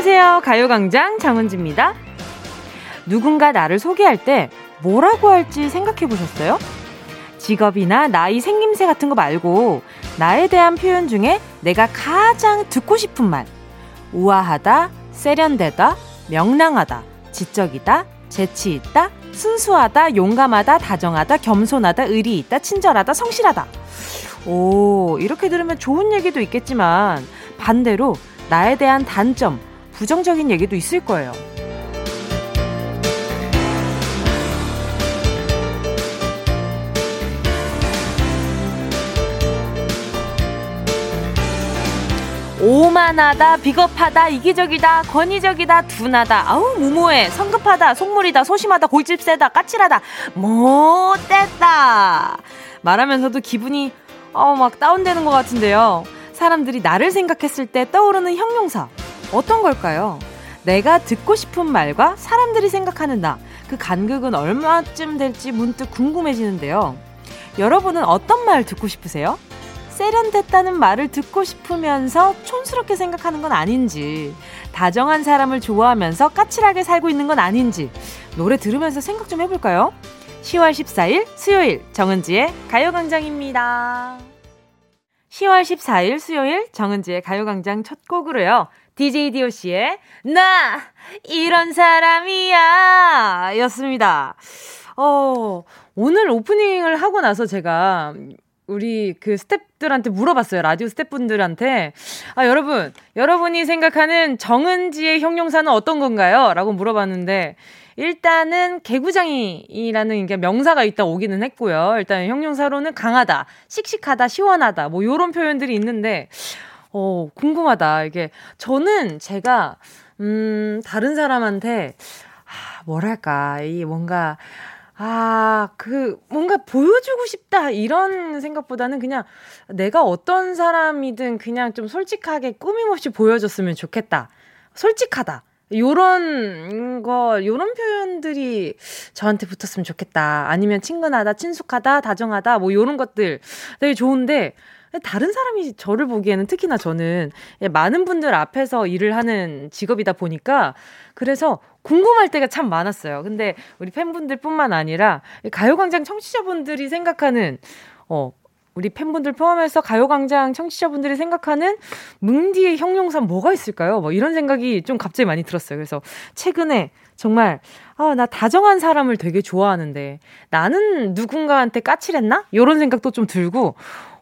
안녕하세요. 가요광장 장은지입니다. 누군가 나를 소개할 때 뭐라고 할지 생각해 보셨어요? 직업이나 나이 생김새 같은 거 말고 나에 대한 표현 중에 내가 가장 듣고 싶은 말. 우아하다, 세련되다, 명랑하다, 지적이다, 재치 있다, 순수하다, 용감하다, 다정하다, 겸손하다, 의리 있다, 친절하다, 성실하다. 오, 이렇게 들으면 좋은 얘기도 있겠지만 반대로 나에 대한 단점, 부정적인 얘기도 있을 거예요. 오만하다, 비겁하다, 이기적이다, 권위적이다, 둔하다, 아우, 무모해, 성급하다, 속물이다, 소심하다, 골집 세다, 까칠하다, 못됐다. 말하면서도 기분이, 어, 막 다운되는 것 같은데요. 사람들이 나를 생각했을 때 떠오르는 형용사. 어떤 걸까요? 내가 듣고 싶은 말과 사람들이 생각하는 나. 그 간극은 얼마쯤 될지 문득 궁금해지는데요. 여러분은 어떤 말 듣고 싶으세요? 세련됐다는 말을 듣고 싶으면서 촌스럽게 생각하는 건 아닌지, 다정한 사람을 좋아하면서 까칠하게 살고 있는 건 아닌지, 노래 들으면서 생각 좀 해볼까요? 10월 14일 수요일 정은지의 가요광장입니다. 10월 14일 수요일 정은지의 가요광장 첫 곡으로요. DJ DOC의 나 이런 사람이야 였습니다. 어, 오늘 오프닝을 하고 나서 제가 우리 그 스탭들한테 물어봤어요. 라디오 스탭분들한테. 아, 여러분, 여러분이 생각하는 정은지의 형용사는 어떤 건가요? 라고 물어봤는데, 일단은 개구장이라는 게 명사가 있다 오기는 했고요. 일단 형용사로는 강하다, 씩씩하다, 시원하다, 뭐 요런 표현들이 있는데, 어, 궁금하다. 이게, 저는 제가, 음, 다른 사람한테, 아, 뭐랄까, 이 뭔가, 아, 그, 뭔가 보여주고 싶다, 이런 생각보다는 그냥 내가 어떤 사람이든 그냥 좀 솔직하게 꾸밈없이 보여줬으면 좋겠다. 솔직하다. 요런 거, 요런 표현들이 저한테 붙었으면 좋겠다. 아니면 친근하다, 친숙하다, 다정하다, 뭐 요런 것들 되게 좋은데, 다른 사람이 저를 보기에는 특히나 저는 많은 분들 앞에서 일을 하는 직업이다 보니까 그래서 궁금할 때가 참 많았어요. 근데 우리 팬분들뿐만 아니라 가요광장 청취자분들이 생각하는 어 우리 팬분들 포함해서 가요광장 청취자분들이 생각하는 뭉디의 형용사 뭐가 있을까요? 뭐 이런 생각이 좀 갑자기 많이 들었어요. 그래서 최근에 정말 아, 나 다정한 사람을 되게 좋아하는데 나는 누군가한테 까칠했나? 이런 생각도 좀 들고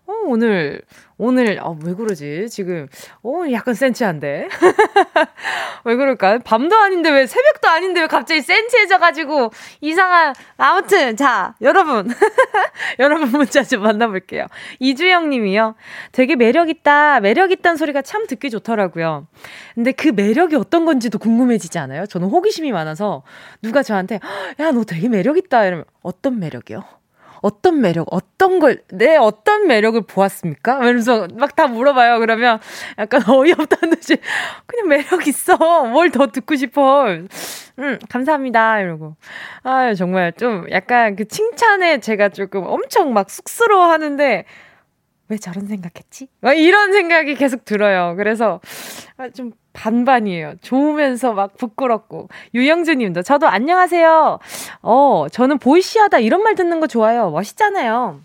어, 오늘, 오늘, 어, 왜 그러지? 지금, 어, 약간 센치한데? 왜 그럴까? 밤도 아닌데 왜, 새벽도 아닌데 왜 갑자기 센치해져가지고, 이상한, 아무튼, 자, 여러분. 여러분 문자 좀 만나볼게요. 이주영 님이요. 되게 매력있다. 매력있다는 소리가 참 듣기 좋더라고요. 근데 그 매력이 어떤 건지도 궁금해지지 않아요? 저는 호기심이 많아서, 누가 저한테, 야, 너 되게 매력있다. 이러면, 어떤 매력이요? 어떤 매력, 어떤 걸, 내 어떤 매력을 보았습니까? 이러면서 막 다 물어봐요. 그러면 약간 어이없다는 듯이, 그냥 매력 있어. 뭘 더 듣고 싶어. 음, 감사합니다. 이러고. 아 정말 좀 약간 그 칭찬에 제가 조금 엄청 막 쑥스러워 하는데, 왜 저런 생각했지? 이런 생각이 계속 들어요. 그래서 아, 좀 반반이에요. 좋으면서 막 부끄럽고. 유영주 님도 저도 안녕하세요. 어, 저는 보이시하다 이런 말 듣는 거 좋아요. 멋있잖아요.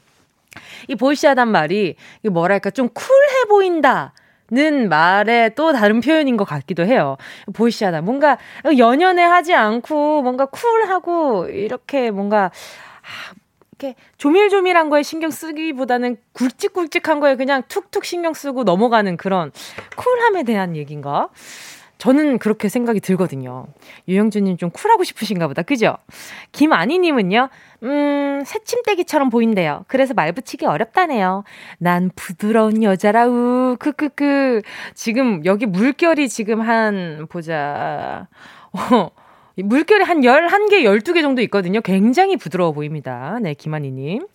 이 보이시하단 말이 이 뭐랄까 좀 쿨해 보인다. 는 말에 또 다른 표현인 것 같기도 해요. 보이시하다. 뭔가 연연해 하지 않고 뭔가 쿨하고 이렇게 뭔가 아, 이렇게 조밀조밀한 거에 신경 쓰기보다는 굵직굵직한 거에 그냥 툭툭 신경 쓰고 넘어가는 그런 쿨함에 대한 얘기인가? 저는 그렇게 생각이 들거든요. 유영주님 좀 쿨하고 싶으신가 보다. 그죠? 김아니님은요, 음, 새침대기처럼 보인대요. 그래서 말 붙이기 어렵다네요. 난 부드러운 여자라우, 크크크. 지금 여기 물결이 지금 한, 보자. 어, 물결이 한 11개, 12개 정도 있거든요. 굉장히 부드러워 보입니다. 네, 김한희님.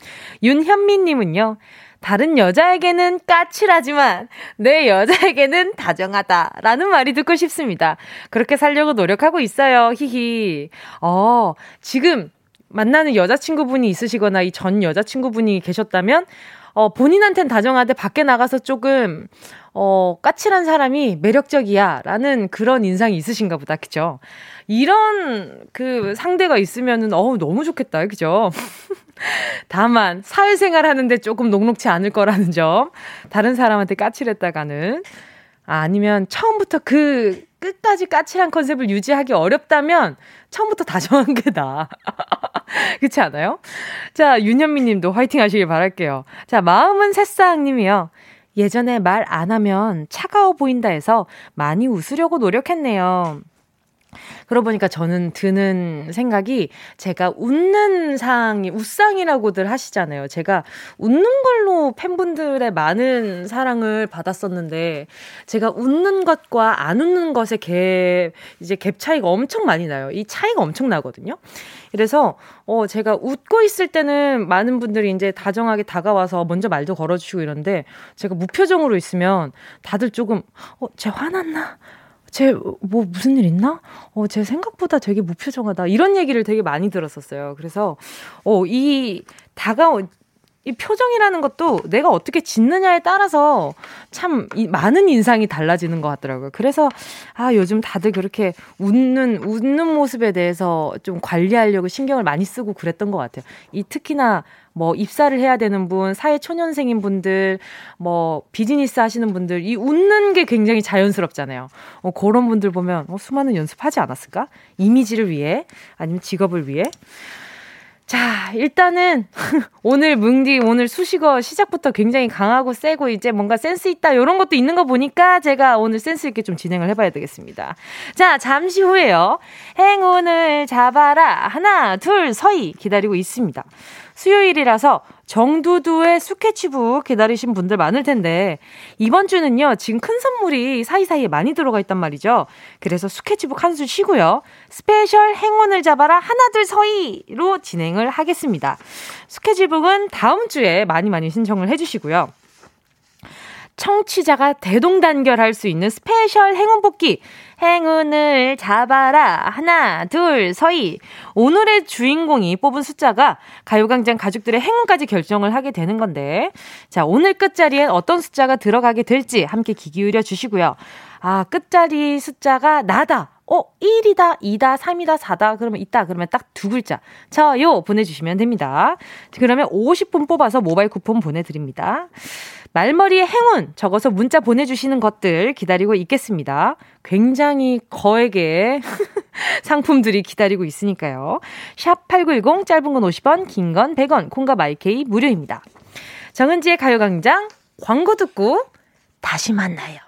윤현미님은요. 다른 여자에게는 까칠하지만 내 여자에게는 다정하다. 라는 말이 듣고 싶습니다. 그렇게 살려고 노력하고 있어요. 히히. 어, 지금 만나는 여자친구분이 있으시거나 이 전 여자친구분이 계셨다면 어, 본인한텐 다정하되 밖에 나가서 조금, 어, 까칠한 사람이 매력적이야. 라는 그런 인상이 있으신가 보다. 그죠? 이런 그 상대가 있으면은, 어우, 너무 좋겠다. 그죠? 다만, 사회생활 하는데 조금 녹록치 않을 거라는 점. 다른 사람한테 까칠했다가는. 아, 아니면 처음부터 그 끝까지 까칠한 컨셉을 유지하기 어렵다면 처음부터 다정한 게 나아. 그렇지 않아요? 자, 윤현미 님도 화이팅 하시길 바랄게요. 자, 마음은 새싹 님이요. 예전에 말 안 하면 차가워 보인다 해서 많이 웃으려고 노력했네요. 그러고 보니까 저는 드는 생각이 제가 웃는 상이 웃상이라고들 하시잖아요. 제가 웃는 걸로 팬분들의 많은 사랑을 받았었는데 제가 웃는 것과 안 웃는 것의 갭 이제 갭 차이가 엄청 많이 나요. 이 차이가 엄청 나거든요. 그래서 어 제가 웃고 있을 때는 많은 분들이 이제 다정하게 다가와서 먼저 말도 걸어주시고 이런데 제가 무표정으로 있으면 다들 조금 어쟤 화났나 쟤 뭐 무슨 일 있나? 어, 쟤 생각보다 되게 무표정하다. 이런 얘기를 되게 많이 들었었어요. 그래서 어, 이 다가온 이 표정이라는 것도 내가 어떻게 짓느냐에 따라서 참 이, 많은 인상이 달라지는 것 같더라고요. 그래서 아 요즘 다들 그렇게 웃는 웃는 모습에 대해서 좀 관리하려고 신경을 많이 쓰고 그랬던 것 같아요. 이 특히나 뭐 입사를 해야 되는 분, 사회 초년생인 분들, 뭐 비즈니스 하시는 분들 이 웃는 게 굉장히 자연스럽잖아요. 어, 그런 분들 보면 어, 수많은 연습하지 않았을까? 이미지를 위해 아니면 직업을 위해 자, 일단은 오늘 뭉디 오늘 수식어 시작부터 굉장히 강하고 세고 이제 뭔가 센스 있다 이런 것도 있는 거 보니까 제가 오늘 센스 있게 좀 진행을 해봐야 되겠습니다. 자, 잠시 후에요. 행운을 잡아라 하나 둘 서희 기다리고 있습니다. 수요일이라서 정두두의 스케치북 기다리신 분들 많을 텐데 이번 주는요 지금 큰 선물이 사이사이에 많이 들어가 있단 말이죠. 그래서 스케치북 한 주 쉬고요. 스페셜 행운을 잡아라 하나둘 서희로 진행을 하겠습니다. 스케치북은 다음 주에 많이 많이 신청을 해주시고요. 청취자가 대동단결할 수 있는 스페셜 행운 뽑기. 행운을 잡아라. 하나, 둘, 서희. 오늘의 주인공이 뽑은 숫자가 가요광장 가족들의 행운까지 결정을 하게 되는 건데. 자, 오늘 끝자리엔 어떤 숫자가 들어가게 될지 함께 귀 기울여 주시고요. 아, 끝자리 숫자가 나다. 어, 1이다, 2다, 3이다, 4다. 그러면 있다. 그러면 딱 두 글자. 저요 보내주시면 됩니다. 그러면 50분 뽑아서 모바일 쿠폰 보내드립니다. 말머리에 행운 적어서 문자 보내주시는 것들 기다리고 있겠습니다. 굉장히 거액의 상품들이 기다리고 있으니까요. 샵 8910 짧은 건 50원, 긴 건 100원, 콩과 마이케이 무료입니다. 정은지의 가요광장 광고 듣고 다시 만나요.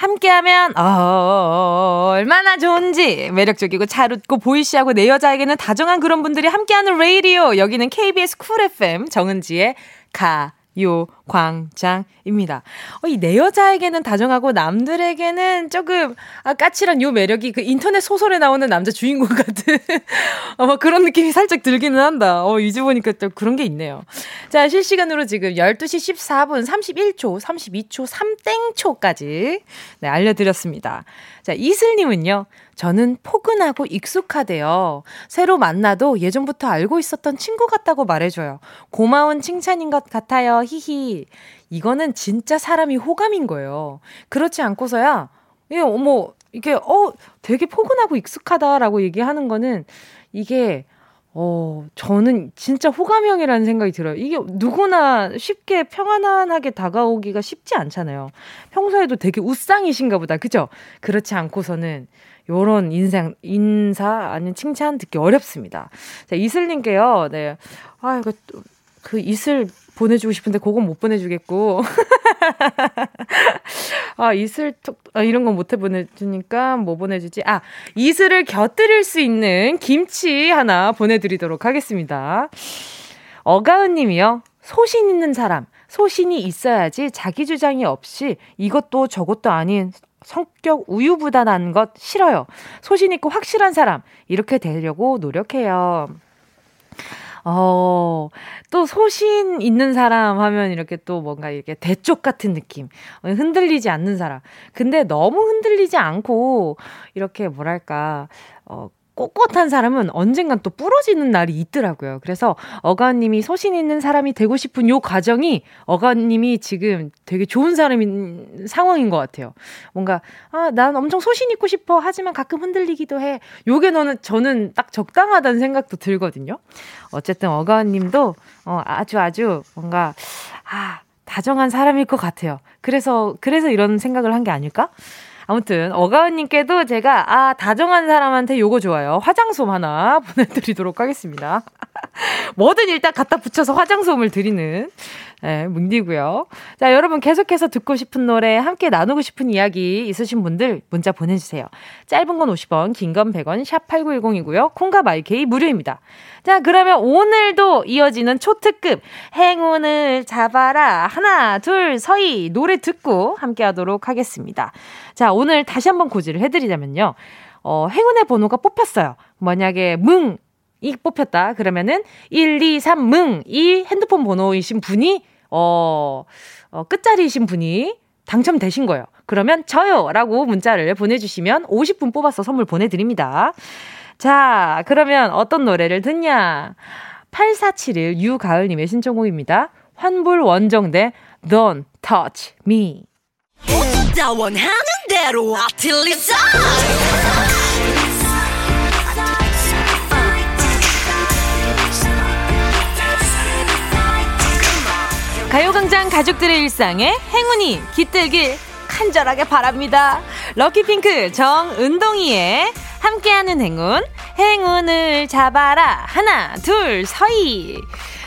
함께하면 어, 얼마나 좋은지 매력적이고 잘 웃고 보이시하고 내 여자에게는 다정한 그런 분들이 함께하는 레이디오. 여기는 KBS 쿨 FM 정은지의 가요광장입니다. 어, 이내 여자에게는 다정하고 남들에게는 조금 아, 까칠한 요 매력이 그 인터넷 소설에 나오는 남자 주인공 같은 어, 뭐 그런 느낌이 살짝 들기는 한다. 어, 이제 보니까 또 그런 게 있네요. 자, 실시간으로 지금 12시 14분 31초, 32초, 3땡초까지 네, 알려드렸습니다. 자, 이슬님은요. 저는 포근하고 익숙하대요. 새로 만나도 예전부터 알고 있었던 친구 같다고 말해줘요. 고마운 칭찬인 것 같아요. 히히. 이거는 진짜 사람이 호감인 거예요. 그렇지 않고서야, 예, 어머, 이게, 어, 되게 포근하고 익숙하다라고 얘기하는 거는 이게, 어, 저는 진짜 호감형이라는 생각이 들어요. 이게 누구나 쉽게 평안하게 다가오기가 쉽지 않잖아요. 평소에도 되게 웃상이신가 보다. 그죠? 그렇지 않고서는 요런 인상, 인사, 아니면 칭찬 듣기 어렵습니다. 자, 이슬님께요, 네. 아, 이거, 그 이슬 보내주고 싶은데 그건 못 보내주겠고. 아, 이슬, 아, 이런 건 못 해 보내주니까 뭐 보내주지? 아, 이슬을 곁들일 수 있는 김치 하나 보내드리도록 하겠습니다. 어가은 님이요. 소신 있는 사람. 소신이 있어야지 자기 주장이 없이 이것도 저것도 아닌 성격 우유부단한 것 싫어요. 소신 있고 확실한 사람 이렇게 되려고 노력해요. 어, 또 소신 있는 사람 하면 이렇게 또 뭔가 이렇게 대쪽 같은 느낌. 흔들리지 않는 사람. 근데 너무 흔들리지 않고 이렇게 뭐랄까, 어, 꼿꼿한 사람은 언젠간 또 부러지는 날이 있더라고요. 그래서 어가님이 소신 있는 사람이 되고 싶은 요 과정이 어가님이 지금 되게 좋은 사람인 상황인 것 같아요. 뭔가 아, 난 엄청 소신 있고 싶어. 하지만 가끔 흔들리기도 해. 요게 너는 저는 딱 적당하다는 생각도 들거든요. 어쨌든 어가님도 어, 아주 아주 뭔가 아 다정한 사람일 것 같아요. 그래서 그래서 이런 생각을 한 게 아닐까? 아무튼 어가은님께도 제가 아 다정한 사람한테 요거 좋아요. 화장솜 하나 보내드리도록 하겠습니다. 뭐든 일단 갖다 붙여서 화장솜을 드리는 네, 뭉디고요. 자, 여러분 계속해서 듣고 싶은 노래, 함께 나누고 싶은 이야기 있으신 분들 문자 보내주세요. 짧은 건 50원, 긴 건 100원, 샵 8910이고요. 콩과 마이케이 무료입니다. 자, 그러면 오늘도 이어지는 초특급 행운을 잡아라. 하나, 둘, 서희 노래 듣고 함께 하도록 하겠습니다. 자, 오늘 다시 한번 고지를 해드리자면요. 어, 행운의 번호가 뽑혔어요. 만약에 뭉, 이 뽑혔다. 그러면은 1, 2, 3, 뭉, 이 핸드폰 번호이신 분이 어, 어, 끝자리이신 분이 당첨되신 거예요. 그러면 저요! 라고 문자를 보내주시면 50분 뽑아서 선물 보내드립니다. 자, 그러면 어떤 노래를 듣냐? 8471 유가을님의 신청곡입니다. 환불 원정대 Don't Touch Me. 원하는 대로 아틀리사 가요광장 가족들의 일상에 행운이 깃들길 간절하게 바랍니다. 럭키핑크 정은동이의 함께하는 행운, 행운을 잡아라. 하나, 둘, 서희.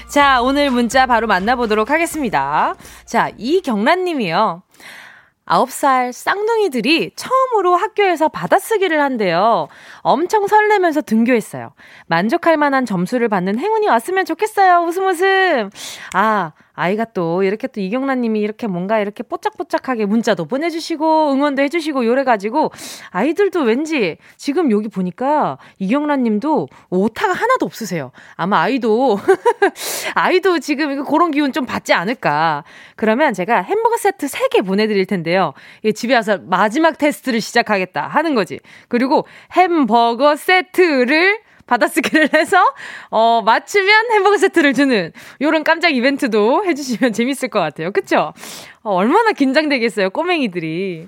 자, 오늘 문자 바로 만나보도록 하겠습니다. 자, 이경란 님이요. 9살 쌍둥이들이 처음으로 학교에서 받아쓰기를 한대요. 엄청 설레면서 등교했어요. 만족할 만한 점수를 받는 행운이 왔으면 좋겠어요. 웃음 웃음. 아, 아이가 또 이렇게 또 이경란 님이 이렇게 뭔가 이렇게 뽀짝뽀짝하게 문자도 보내주시고 응원도 해주시고 요래가지고 아이들도 왠지 지금 여기 보니까 이경란 님도 오타가 하나도 없으세요. 아마 아이도, 아이도 지금 그런 기운 좀 받지 않을까. 그러면 제가 햄버거 세트 3개 보내드릴 텐데요. 집에 와서 마지막 테스트를 시작하겠다 하는 거지. 그리고 햄버거 세트를 받아쓰기를 해서 어 맞추면 햄버거 세트를 주는 요런 깜짝 이벤트도 해주시면 재밌을 것 같아요. 그쵸? 어, 얼마나 긴장되겠어요, 꼬맹이들이.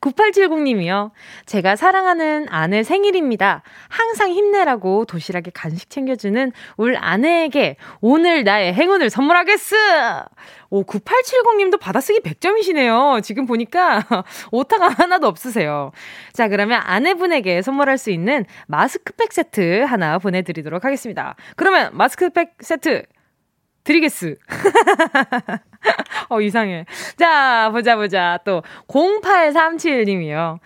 9870님이요. 제가 사랑하는 아내 생일입니다. 항상 힘내라고 도시락에 간식 챙겨주는 울 아내에게 오늘 나의 행운을 선물하겠어! 오, 9870님도 받아쓰기 100점이시네요. 지금 보니까 오타가 하나도 없으세요. 자, 그러면 아내분에게 선물할 수 있는 마스크팩 세트 하나 보내드리도록 하겠습니다. 그러면 마스크팩 세트 드리겠스. 어, 이상해. 자, 보자, 보자. 또, 0837님이요.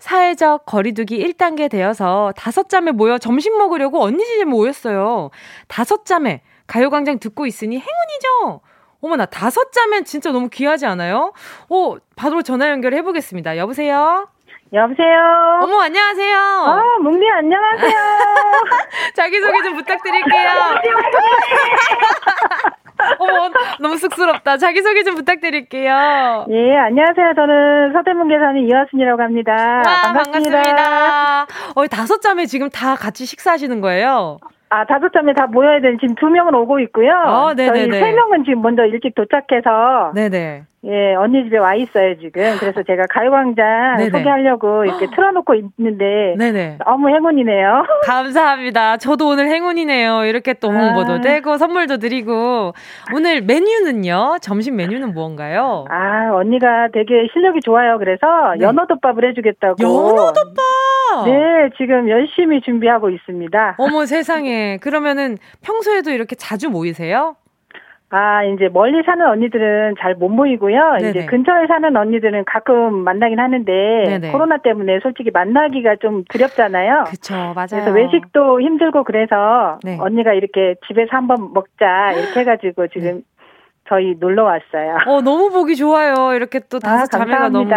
사회적 거리두기 1단계 되어서 다섯 자매 모여 점심 먹으려고 언니 집에 모였어요. 다섯 자매, 가요광장 듣고 있으니 행운이죠? 어머나, 다섯 자매 진짜 너무 귀하지 않아요? 오, 바로 전화 연결해 보겠습니다. 여보세요? 여보세요? 어머, 안녕하세요. 아, 뭉디 안녕하세요. 자기 소개 좀 부탁드릴게요. 어머, 너무 쑥스럽다. 자기 소개 좀 부탁드릴게요. 예, 안녕하세요. 저는 서대문계 사는 이화순이라고 합니다. 와, 반갑습니다. 반갑습니다. 어, 다섯 자매 지금 다 같이 식사하시는 거예요? 아, 다섯 점에 다 모여야 되는 지금 두 명은 오고 있고요. 어, 저희 세 명은 지금 먼저 일찍 도착해서. 네네. 예, 언니 집에 와 있어요, 지금. 그래서 제가 가요광장 네네. 소개하려고 이렇게 틀어놓고 있는데. 네네. 너무 행운이네요. 감사합니다. 저도 오늘 행운이네요. 이렇게 또 홍보도 아. 되고, 선물도 드리고. 오늘 메뉴는요? 점심 메뉴는 무언가요? 아, 언니가 되게 실력이 좋아요. 그래서 네. 연어덮밥을 해주겠다고. 연어덮밥! 네, 지금 열심히 준비하고 있습니다. 어머 세상에. 그러면은 평소에도 이렇게 자주 모이세요? 아, 이제 멀리 사는 언니들은 잘 못 모이고요. 네네. 이제 근처에 사는 언니들은 가끔 만나긴 하는데 네네. 코로나 때문에 솔직히 만나기가 좀 두렵잖아요. 그렇죠, 맞아요. 그래서 외식도 힘들고 그래서 네. 언니가 이렇게 집에서 한번 먹자 이렇게 해 가지고 지금 네. 저희 놀러 왔어요. 어, 너무 보기 좋아요. 이렇게 또 다섯 아, 자매가 너무.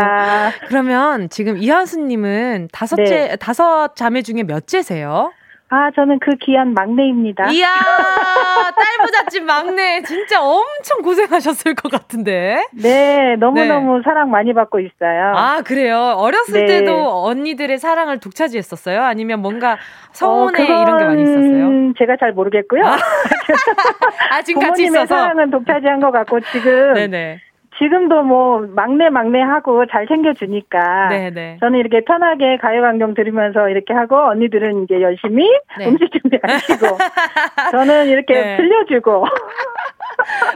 그러면 지금 이하수님은 다섯째, 네. 다섯 자매 중에 몇째세요? 아, 저는 그 귀한 막내입니다. 이야, 딸부잣집 막내. 진짜 엄청 고생하셨을 것 같은데. 네, 너무너무 네. 사랑 많이 받고 있어요. 아, 그래요? 어렸을 네. 때도 언니들의 사랑을 독차지했었어요? 아니면 뭔가 서운해 어, 이런 게 많이 있었어요? 제가 잘 모르겠고요. 아, 아 지금 같이 있어서. 사랑은 독차지한 것 같고, 지금. 네네. 지금도 뭐 막내 막내 하고 잘 챙겨주니까 네네. 저는 이렇게 편하게 가요광경 들으면서 이렇게 하고 언니들은 이제 열심히 네. 음식 준비하시고 저는 이렇게 네. 들려주고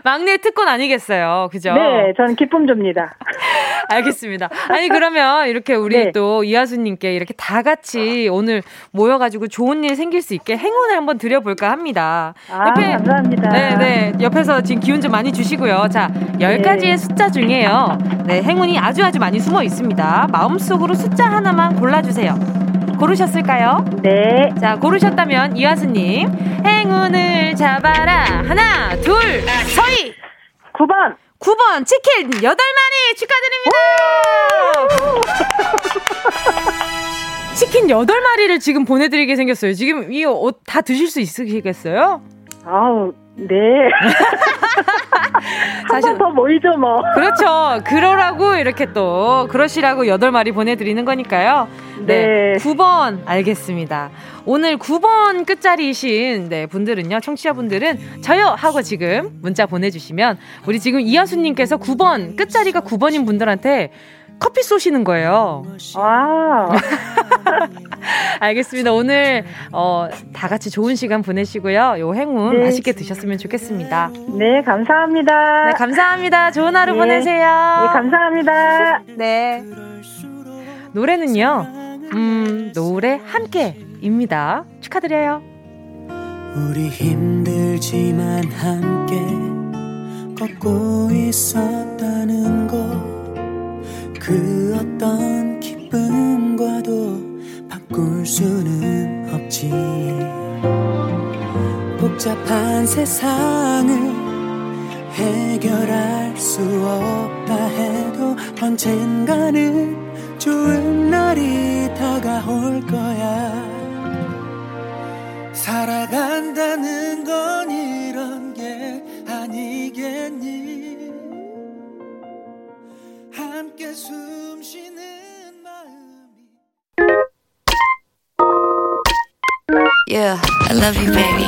막내 특권 아니겠어요, 그죠? 네, 저는 기쁨 줍니다. 알겠습니다. 아니 그러면 이렇게 우리 네. 또 이하수님께 이렇게 다 같이 오늘 모여가지고 좋은 일 생길 수 있게 행운을 한번 드려볼까 합니다. 아, 옆에, 감사합니다. 네, 네. 옆에서 지금 기운 좀 많이 주시고요. 자, 열 가지의 네. 숫자 중에요. 네, 행운이 아주 아주 많이 숨어 있습니다. 마음속으로 숫자 하나만 골라주세요. 고르셨을까요? 네. 자, 고르셨다면 이하수님, 행운을 잡아라. 하나, 둘, 서희! 9번! 9번 치킨 8마리 축하드립니다. 치킨 8마리를 지금 보내드리게 생겼어요. 지금 이옷다 드실 수 있으시겠어요? 아우, 네. 사실 더 모이죠 뭐. 그렇죠. 그러라고 이렇게 또 그러시라고 8마리 보내드리는 거니까요. 네. 네. 9번 알겠습니다. 오늘 9번 끝자리이신 네, 분들은요. 청취자분들은 저요 하고 지금 문자 보내주시면 우리 지금 이하수님께서 9번 끝자리가 9번인 분들한테 커피 쏘시는 거예요. 와. 알겠습니다. 오늘 어, 다 같이 좋은 시간 보내시고요. 요 행운 네. 맛있게 드셨으면 좋겠습니다. 네, 감사합니다. 네, 감사합니다. 좋은 하루 네. 보내세요. 네, 감사합니다. 네. 노래는요. 음, 노래 함께입니다. 축하드려요. 우리 힘들지만 함께 걷고 있었다는 것 그 어떤 기쁨과도 바꿀 수는 없지. 복잡한 세상을 해결할 수 없다 해도 언젠가는 좋은 날이 다가올 거야. 살아간다는 건 이런 게 아니겠니 함께 숨 쉬는 마음이 Yeah, I love you, baby.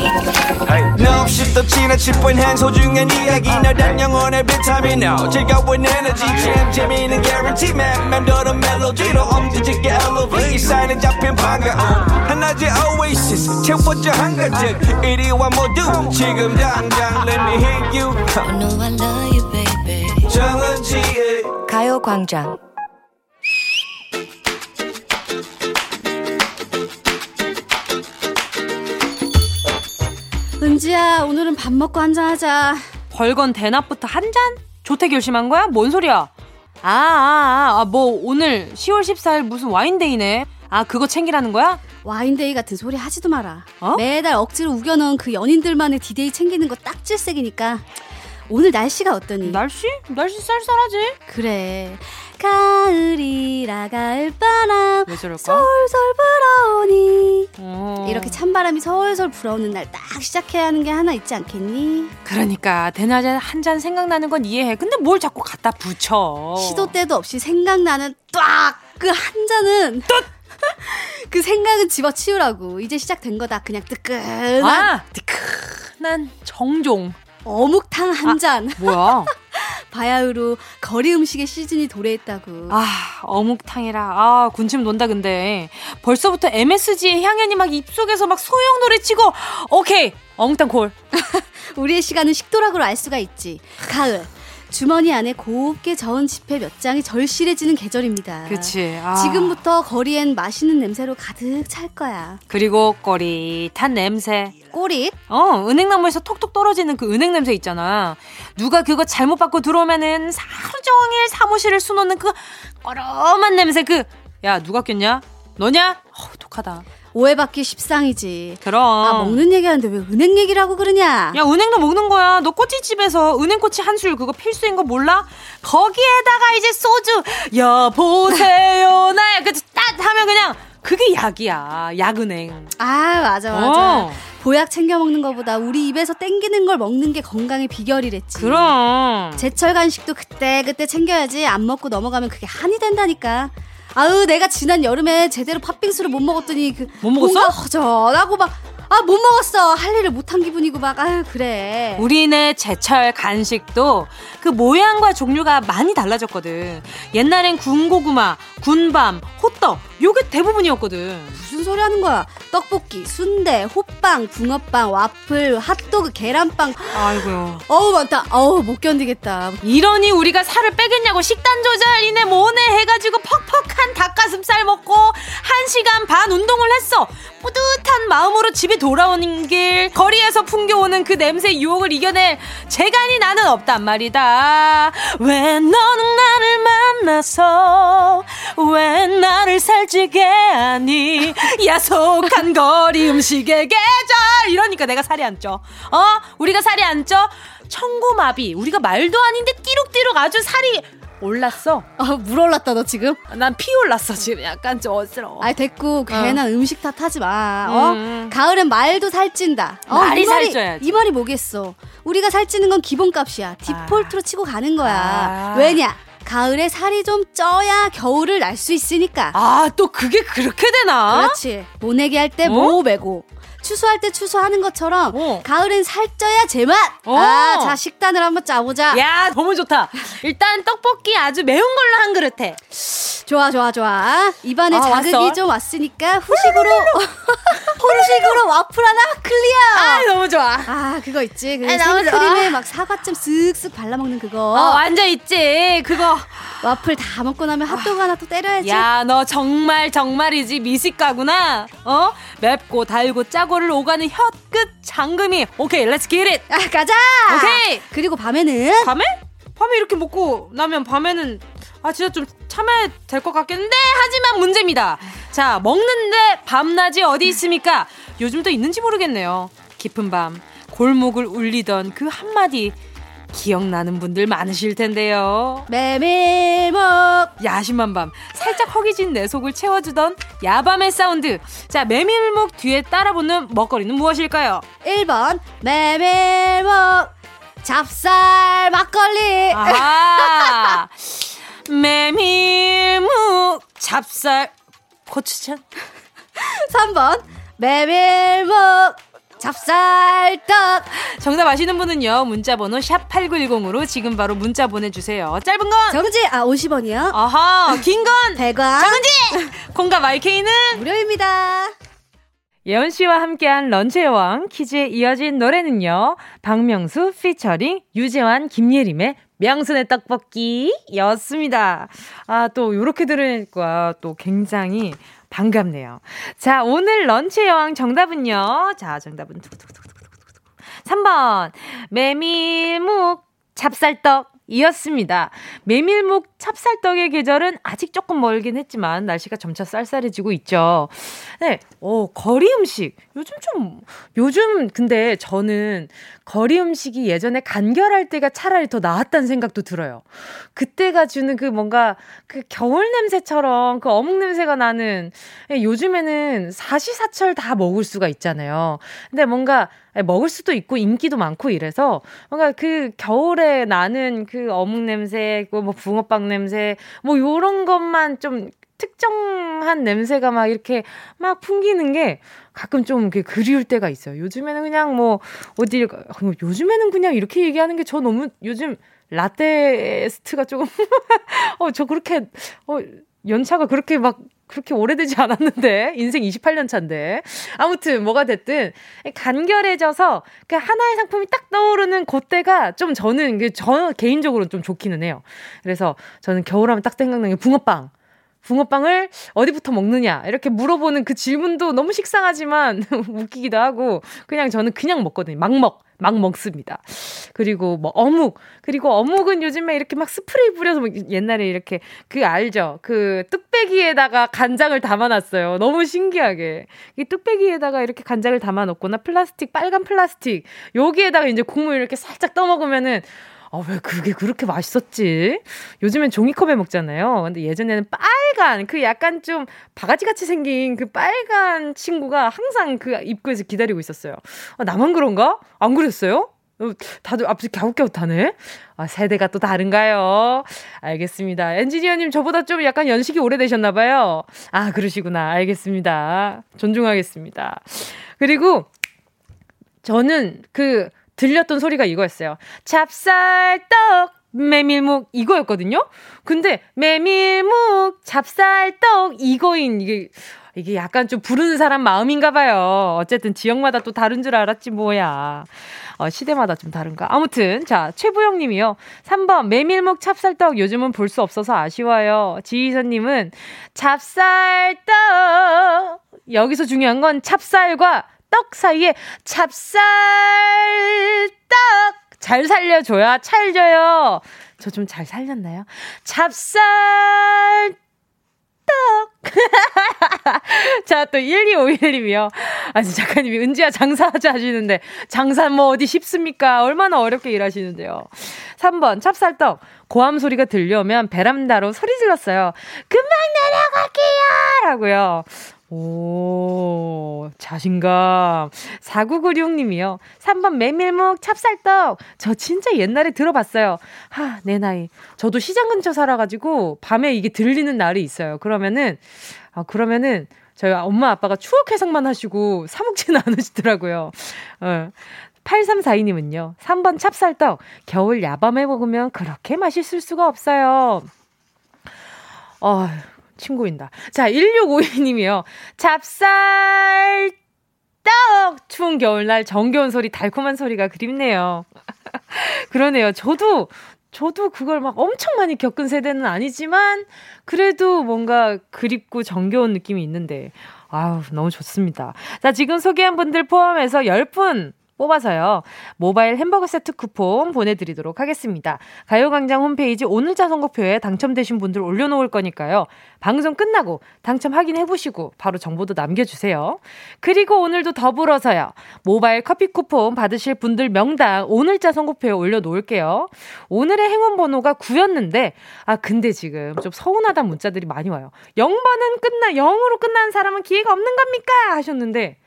Hey. No, 없이 또 지나칠 뻔한 소중한 이야기. 너란 영혼의 비타민 O 즐거운 에너지 참 재미있는 guarantee. man 맴도는 멜로디로 엄지짓게 elevate 이 사인은 잡힌 반가움 하나의 oasis. 채워져 한가득. 이리와 모두. 지금 당장 let me hit you. I know I love you, baby. 정은지의 가요광장 은지야, 오늘은 밥 먹고 한잔하자. 벌건 대낮부터 한 잔? 좋대 결심한 거야? 뭔 소리야? 아, 아, 아, 뭐 오늘 10월 14일 무슨 와인데이네. 아, 그거 챙기라는 거야? 와인데이 같은 소리 하지도 마라. 어? 매달 억지로 우겨넣은 그 연인들만의 디데이 챙기는 거 딱 질색이니까. 오늘 날씨가 어떠니? 날씨? 날씨 쌀쌀하지? 그래. 가을이라 가을바람 솔솔 불어오니 어. 이렇게 찬바람이 솔솔 불어오는 날 딱 시작해야 하는 게 하나 있지 않겠니? 그러니까 대낮에 한 잔 생각나는 건 이해해 근데 뭘 자꾸 갖다 붙여 시도 때도 없이 생각나는 딱 그 한 잔은 그 생각은 집어치우라고 이제 시작된 거다 그냥 뜨끈한 아, 뜨끈한 정종 어묵탕 한 아, 잔. 아, 뭐야? 바야흐로 거리 음식의 시즌이 도래했다고. 아, 어묵탕이라. 아, 군침 돈다, 근데. 벌써부터 MSG의 향연이 막 입속에서 막 소용 노래치고, 오케이! 어묵탕 콜. 우리의 시간은 식도락으로 알 수가 있지. 가을. 주머니 안에 곱게 저은 지폐 몇 장이 절실해지는 계절입니다. 그렇지. 아. 지금부터 거리엔 맛있는 냄새로 가득 찰 거야. 그리고 꼬릿한 냄새. 꼬릿? 어, 은행나무에서 톡톡 떨어지는 그 은행 냄새 있잖아. 누가 그거 잘못 받고 들어오면은 하루 종일 사무실을 수놓는 그 꺼름한 냄새 그. 야, 누가 꼈냐? 너냐? 어우, 독하다. 오해받기 십상이지. 그럼. 아, 먹는 얘기 하는데 왜 은행 얘기를 하고 그러냐? 야, 은행도 먹는 거야. 너 꼬치집에서 은행꼬치 한 술 그거 필수인 거 몰라? 거기에다가 이제 소주, 여보세요, 나야. 그 딱 하면 그냥 그게 약이야. 약은행. 아, 맞아, 맞아. 어. 보약 챙겨 먹는 것보다 우리 입에서 땡기는 걸 먹는 게 건강의 비결이랬지. 그럼. 제철 간식도 그때 그때 챙겨야지 안 먹고 넘어가면 그게 한이 된다니까. 아유 내가 지난 여름에 제대로 팥빙수를 못 먹었더니 그 못 먹었어? 허전하고 막 아, 못 먹었어. 할 일을 못한 기분이고 막, 아유, 그래. 우리네 제철 간식도 그 모양과 종류가 많이 달라졌거든. 옛날엔 군고구마, 군밤, 호떡, 요게 대부분이었거든. 무슨 소리 하는 거야? 떡볶이, 순대, 호빵, 붕어빵, 와플, 핫도그, 계란빵. 아이고요. 어우, 많다. 어우, 못 견디겠다. 이러니 우리가 살을 빼겠냐고 식단 조절 이네 뭐네 해가지고 퍽퍽한 닭가슴살 먹고 한 시간 반 운동을 했어. 뿌듯한 마음으로 집에 돌아오는 길 거리에서 풍겨오는 그 냄새 유혹을 이겨낼 재간이 나는 없단 말이다. 왜 너는 나를 만나서 왜 나를 살찌게 하니? 야속한 거리 음식의 계절! 이러니까 내가 살이 안 쪄. 어? 우리가 살이 안 쪄? 청고마비. 우리가 말도 아닌데 띠룩띠룩 아주 살이 올랐어. 아, 물 올랐다, 너 지금? 난 피 올랐어, 지금. 약간 좀 어지러워. 아 됐고, 괜한 어. 음식 탓하지 마. 어? 음. 가을엔 말도 살찐다. 어, 말이, 이 말이 살쪄야지. 이 말이 뭐겠어. 우리가 살찌는 건 기본값이야. 디폴트로 아. 치고 가는 거야. 아. 왜냐? 가을에 살이 좀 쪄야 겨울을 날 수 있으니까. 아, 또 그게 그렇게 되나? 그렇지. 모내기 할 때모 어? 메고, 추수할 때 추수하는 것처럼 어. 가을엔 살쪄야 제맛. 어. 아, 자 식단을 한번 짜보자. 야, 너무 좋다. 일단 떡볶이 아주 매운 걸로 한 그릇 해. 좋아, 좋아, 좋아. 입안에 아, 자극이 왔어? 좀 왔으니까 후식으로 후식으로 와플 하나 clear. 아, 너무 좋아. 아, 그거 있지. 그 생크림에 막 사과잼 쓱쓱 발라먹는 그거. 어, 완전 있지. 그거. 와플 다 먹고 나면 핫도그 하나 또 때려야지. 야, 너 정말 정말이지 미식가구나. 어? 맵고 달고 짜고 를 오가는 혀 끝 장금이. 오케이, let's get it. 아, 가자. 오케이. 그리고 밤에는 밤에? 밤에 이렇게 먹고 나면 밤에는 아 진짜 좀 참아야 될 것 같겠는데 하지만 문제입니다. 자 먹는데 밤낮이 어디 있습니까? 요즘 도 있는지 모르겠네요. 깊은 밤 골목을 울리던 그 한마디 기억나는 분들 많으실 텐데요. 메밀묵 야심한 밤 살짝 허기진 내 속을 채워주던 야밤의 사운드. 자 메밀묵 뒤에 따라붙는 먹거리는 무엇일까요? 1번 메밀묵 찹쌀 막걸리. 아 메밀묵. 잡쌀. 고추장? 3번 메밀묵 잡쌀떡. 정답 아시는 분은요. 문자 번호 샵 8910으로 지금 바로 문자 보내주세요. 짧은 건 정지 아 50원이요. 아하 긴 건 100원. 정지. 콩과 마이케이는 무료입니다. 예원 씨와 함께한 런치의 왕 퀴즈에 이어진 노래는요. 박명수 피처링 유재환 김예림의 명순의 떡볶이였습니다. 아, 또 요렇게 들으니까 또 굉장히 반갑네요. 자, 오늘 런치 여왕 정답은요. 자, 정답은 3번. 메밀묵 찹쌀떡 이었습니다. 메밀묵 찹쌀떡의 계절은 아직 조금 멀긴 했지만 날씨가 점차 쌀쌀해지고 있죠. 네, 어, 거리 음식. 요즘 좀, 요즘 근데 저는 거리 음식이 예전에 간결할 때가 차라리 더 나았다는 생각도 들어요. 그때가 주는 그 뭔가 그 겨울 냄새처럼 그 어묵 냄새가 나는 예, 요즘에는 사시사철 다 먹을 수가 있잖아요. 근데 뭔가 먹을 수도 있고 인기도 많고 이래서 뭔가 그 겨울에 나는 그 어묵 냄새, 뭐 붕어빵 냄새, 뭐 요런 것만 좀 특정한 냄새가 막 이렇게 막 풍기는 게 가끔 좀 그리울 때가 있어요. 요즘에는 그냥 뭐 어딜 요즘에는 그냥 이렇게 얘기하는 게 저 너무 요즘 라떼스트가 조금 어 저 그렇게 어 연차가 그렇게 막 그렇게 오래되지 않았는데 인생 28년 차인데 아무튼 뭐가 됐든 간결해져서 그 하나의 상품이 딱 떠오르는 그때가 좀 저는 저 개인적으로 좀 좋기는 해요. 그래서 저는 겨울하면 딱 생각나는 게 붕어빵. 붕어빵을 어디부터 먹느냐 이렇게 물어보는 그 질문도 너무 식상하지만 웃기기도 하고 그냥 저는 그냥 먹거든요. 막 먹. 막 먹습니다. 그리고 뭐 어묵 그리고 어묵은 요즘에 이렇게 막 스프레이 뿌려서 옛날에 이렇게 그 알죠? 그 뚝배기에다가 간장을 담아놨어요. 너무 신기하게 이 뚝배기에다가 이렇게 간장을 담아놓거나 플라스틱 빨간 플라스틱 여기에다가 이제 국물 이렇게 살짝 떠먹으면은 아, 왜 그게 그렇게 맛있었지? 요즘엔 종이컵에 먹잖아요. 근데 예전에는 빨간, 그 약간 좀 바가지 같이 생긴 그 빨간 친구가 항상 그 입구에서 기다리고 있었어요. 아, 나만 그런가? 안 그랬어요? 어, 다들 앞에서 갸웃갸웃하네? 아, 세대가 또 다른가요? 알겠습니다. 엔지니어님, 저보다 좀 약간 연식이 오래되셨나봐요. 아, 그러시구나. 알겠습니다. 존중하겠습니다. 그리고, 저는 그, 들렸던 소리가 이거였어요. 찹쌀떡, 메밀묵, 이거였거든요? 근데, 메밀묵, 찹쌀떡, 이거인, 이게, 이게 약간 좀 부르는 사람 마음인가 봐요. 어쨌든 지역마다 또 다른 줄 알았지, 뭐야. 어, 시대마다 좀 다른가. 아무튼, 자, 최부영 님이요. 3번, 메밀묵 찹쌀떡 요즘은 볼 수 없어서 아쉬워요. 지희선 님은 찹쌀떡! 여기서 중요한 건 찹쌀과 떡 사이에 찹쌀떡 잘 살려줘야 찰져요. 저 좀 잘 살렸나요? 찹쌀 자, 또 1251님이요. 아니, 작가님이 은지야 장사하자 하시는데, 장사 뭐 어디 쉽습니까? 얼마나 어렵게 일하시는데요. 3번, 찹쌀떡. 고함 소리가 들려오면 베란다로 소리 질렀어요. 금방 내려갈게요! 라고요. 오, 자신감. 4996님이요. 3번 메밀묵 찹쌀떡. 저 진짜 옛날에 들어봤어요. 하, 내 나이. 저도 시장 근처 살아가지고 밤에 이게 들리는 날이 있어요. 그러면은, 아, 그러면은 저희 엄마 아빠가 추억 해석만 하시고 사먹지는 않으시더라고요. 어. 8342님은요. 3번 찹쌀떡. 겨울 야밤에 먹으면 그렇게 맛있을 수가 없어요. 어, 친구인다. 자, 1652님이요. 찹쌀 떡! 추운 겨울날 정겨운 소리, 달콤한 소리가 그립네요. 그러네요. 저도, 저도 그걸 막 엄청 많이 겪은 세대는 아니지만, 그래도 뭔가 그립고 정겨운 느낌이 있는데, 아우, 너무 좋습니다. 자, 지금 소개한 분들 포함해서 10분 뽑아서요. 모바일 햄버거 세트 쿠폰 보내드리도록 하겠습니다. 가요광장 홈페이지 오늘자 선곡표에 당첨되신 분들 올려놓을 거니까요. 방송 끝나고 당첨 확인해보시고 바로 정보도 남겨주세요. 그리고 오늘도 더불어서요. 모바일 커피 쿠폰 받으실 분들 명단 오늘자 선곡표에 올려놓을게요. 오늘의 행운 번호가 9였는데 아 근데 지금 좀 서운하다는 문자들이 많이 와요. 0번은 끝나 0으로 끝나는 사람은 기회가 없는 겁니까? 하셨는데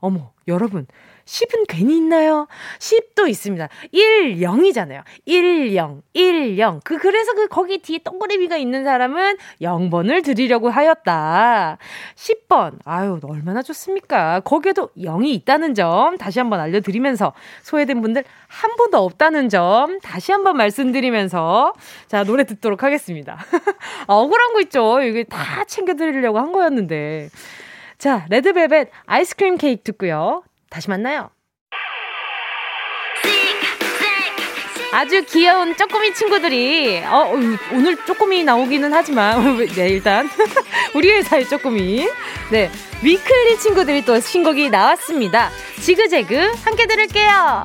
어머 여러분 10은 괜히 있나요? 10도 있습니다. 1, 0이잖아요. 1, 0, 1, 0. 그, 그래서 그, 거기 뒤에 동그라미가 있는 사람은 0번을 드리려고 하였다. 10번. 아유, 얼마나 좋습니까? 거기에도 0이 있다는 점 다시 한번 알려드리면서 소외된 분들 한 분도 없다는 점 다시 한번 말씀드리면서 자, 노래 듣도록 하겠습니다. 아, 억울한 거 있죠? 이게 다 챙겨드리려고 한 거였는데. 자, 레드벨벳 아이스크림 케이크 듣고요. 다시 만나요. 아주 귀여운 쪼꼬미 친구들이 어, 오늘 쪼꼬미 나오기는 하지만 네 일단 우리 회사의 쪼꼬미 네 위클리 친구들이 또 신곡이 나왔습니다 지그재그 함께 들을게요.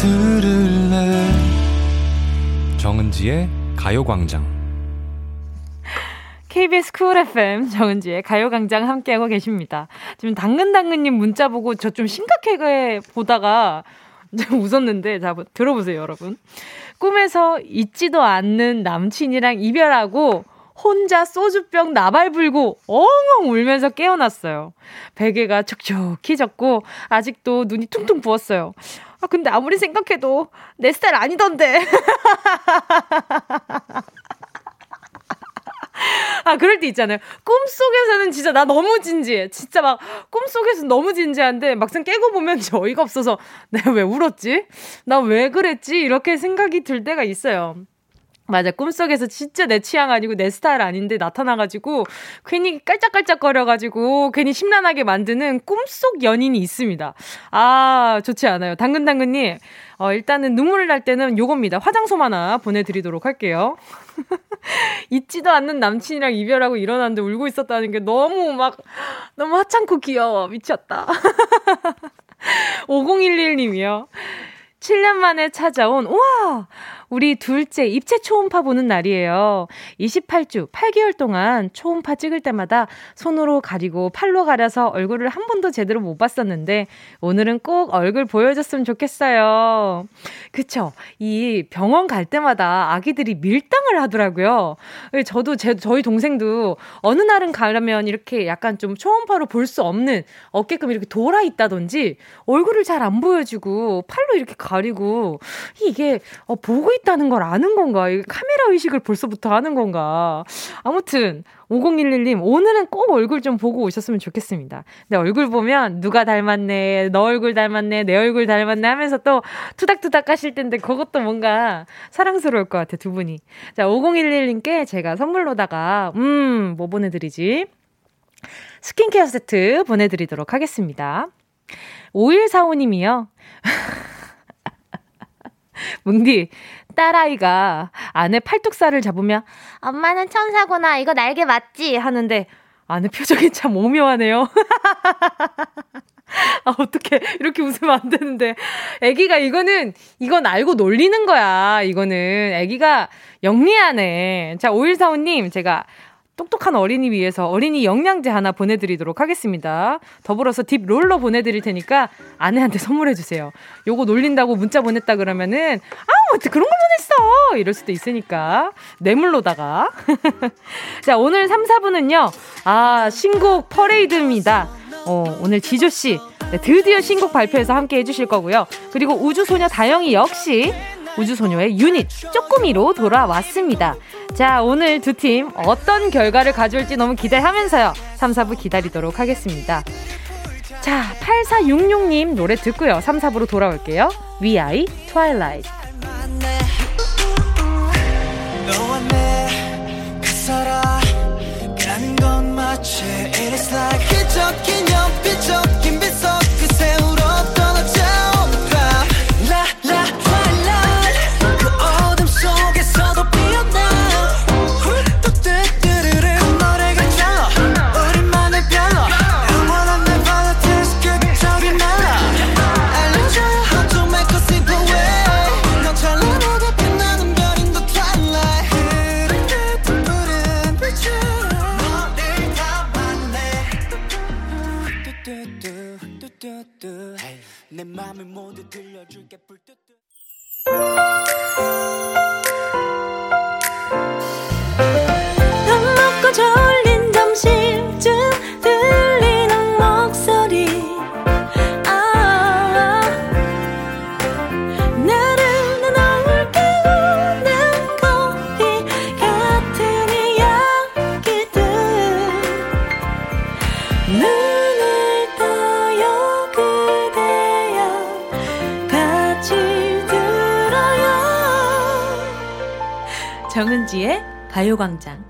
들을래 정은지의 가요광장 KBS 쿨 FM 정은지의 가요광장 함께하고 계십니다. 지금 당근당근님 문자 보고 저 좀 심각하게 보다가 좀 웃었는데, 자, 들어보세요, 여러분. 꿈에서 잊지도 않는 남친이랑 이별하고 혼자 소주병 나발 불고 엉엉 울면서 깨어났어요. 베개가 촉촉히 젖고 아직도 눈이 퉁퉁 부었어요. 아, 근데 아무리 생각해도 내 스타일 아니던데. 아, 그럴 때 있잖아요. 꿈속에서는 진짜 나 너무 진지해. 진짜 막 꿈속에서 너무 진지한데 막상 깨고 보면 어이가 없어서 내가 왜 울었지? 나 왜 그랬지? 이렇게 생각이 들 때가 있어요. 맞아. 꿈속에서 진짜 내 취향 아니고 내 스타일 아닌데 나타나가지고 괜히 깔짝깔짝거려가지고 괜히 심란하게 만드는 꿈속 연인이 있습니다. 아, 좋지 않아요. 당근당근님, 어, 일단은 눈물 날 때는 요겁니다. 화장솜 하나 보내드리도록 할게요. 잊지도 않는 남친이랑 이별하고 일어났는데 울고 있었다는 게 너무 막, 너무 하찮고 귀여워. 미쳤다. 5011님이요. 7년 만에 찾아온, 우와! 우리 둘째 입체 초음파 보는 날이에요. 28주, 8개월 동안 초음파 찍을 때마다 손으로 가리고 팔로 가려서 얼굴을 한 번도 제대로 못 봤었는데 오늘은 꼭 얼굴 보여줬으면 좋겠어요. 그쵸? 이 병원 갈 때마다 아기들이 밀당을 하더라고요. 저도 제, 저희 동생도 어느 날은 가려면 이렇게 약간 좀 초음파로 볼 수 없는 어깨끔 이렇게 돌아 있다든지 얼굴을 잘 안 보여주고 팔로 이렇게 가리고 이게 어, 보고 있다는 걸 아는 건가? 이 카메라 의식을 벌써부터 하는 건가? 아무튼 5011님 오늘은 꼭 얼굴 좀 보고 오셨으면 좋겠습니다. 내 얼굴 보면 누가 닮았네, 너 얼굴 닮았네, 내 얼굴 닮았네 하면서 또 투닥투닥 하실 텐데 그것도 뭔가 사랑스러울 것 같아 두 분이. 자 5011님께 제가 선물로다가 음 뭐 보내드리지? 스킨케어 세트 보내드리도록 하겠습니다. 5145님이요. 뭉디, 딸아이가 아내 팔뚝살을 잡으며 엄마는 천사구나 이거 날개 맞지 하는데 아내 표정이 참 오묘하네요. 아, 어떻게 이렇게 웃으면 안 되는데. 아기가 이거는, 이건 알고 놀리는 거야. 이거는. 아기가 영리하네. 자, 5145님, 제가 똑똑한 어린이 위해서 어린이 영양제 하나 보내드리도록 하겠습니다. 더불어서 딥 롤러 보내드릴 테니까 아내한테 선물해주세요. 요거 놀린다고 문자 보냈다 그러면은, 아, 어떻게 그런 거 보냈어! 이럴 수도 있으니까. 뇌물로다가. 자, 오늘 3, 4분은요, 아, 신곡 퍼레이드입니다. 어, 오늘 지조씨. 네, 드디어 신곡 발표해서 함께 해주실 거고요. 그리고 우주소녀 다영이 역시 우주소녀의 유닛 쪼꾸미로 돌아왔습니다. 자, 오늘 두 팀 어떤 결과를 가져올지 너무 기대하면서요. 3, 4부 기다리도록 하겠습니다. 자, 8466님 노래 듣고요. 3, 4부로 돌아올게요. 위아이 트와일라이트. It's like 휘적인 연빛적인 빛속 그 세월호 내 맘을 모두 들려줄게. 불뜨뜨 밥 먹고 정은지의 가요광장.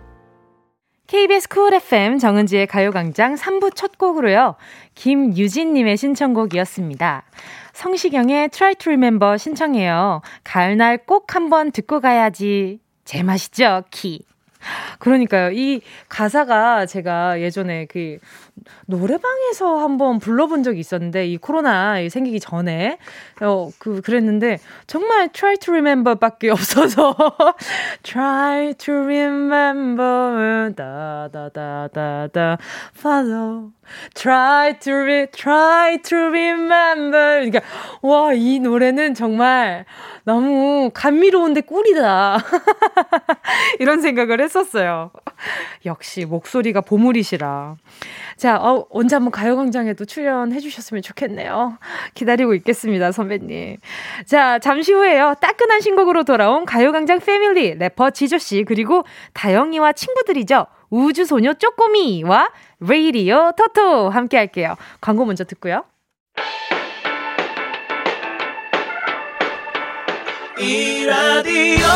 KBS 쿨 FM 정은지의 가요광장 3부 첫 곡으로요. 김유진님의 신청곡이었습니다. 성시경의 Try to Remember 신청해요. 가을날 꼭 한번 듣고 가야지. 제맛이죠, 키. 그러니까요. 이 가사가 제가 예전에 그 노래방에서 한번 불러본 적이 있었는데 이 코로나 생기기 전에. 어 그 그랬는데 정말 try to remember밖에 없어서 try to remember. 다다다다다. Follow. try to re, try to remember. 그러니까 와 이 노래는 정말 너무 감미로운데 꿀이다. 이런 생각을 했었어요. 역시 목소리가 보물이시라. 자, 어, 언제 한번 가요광장에도 출연해 주셨으면 좋겠네요. 기다리고 있겠습니다, 선배님. 자, 잠시 후에요. 따끈한 신곡으로 돌아온 가요광장 패밀리 래퍼 지조씨, 그리고 다영이와 친구들이죠. 우주소녀 쪼꼬미와 레이디오 토토 함께 할게요. 광고 먼저 듣고요. 이 라디오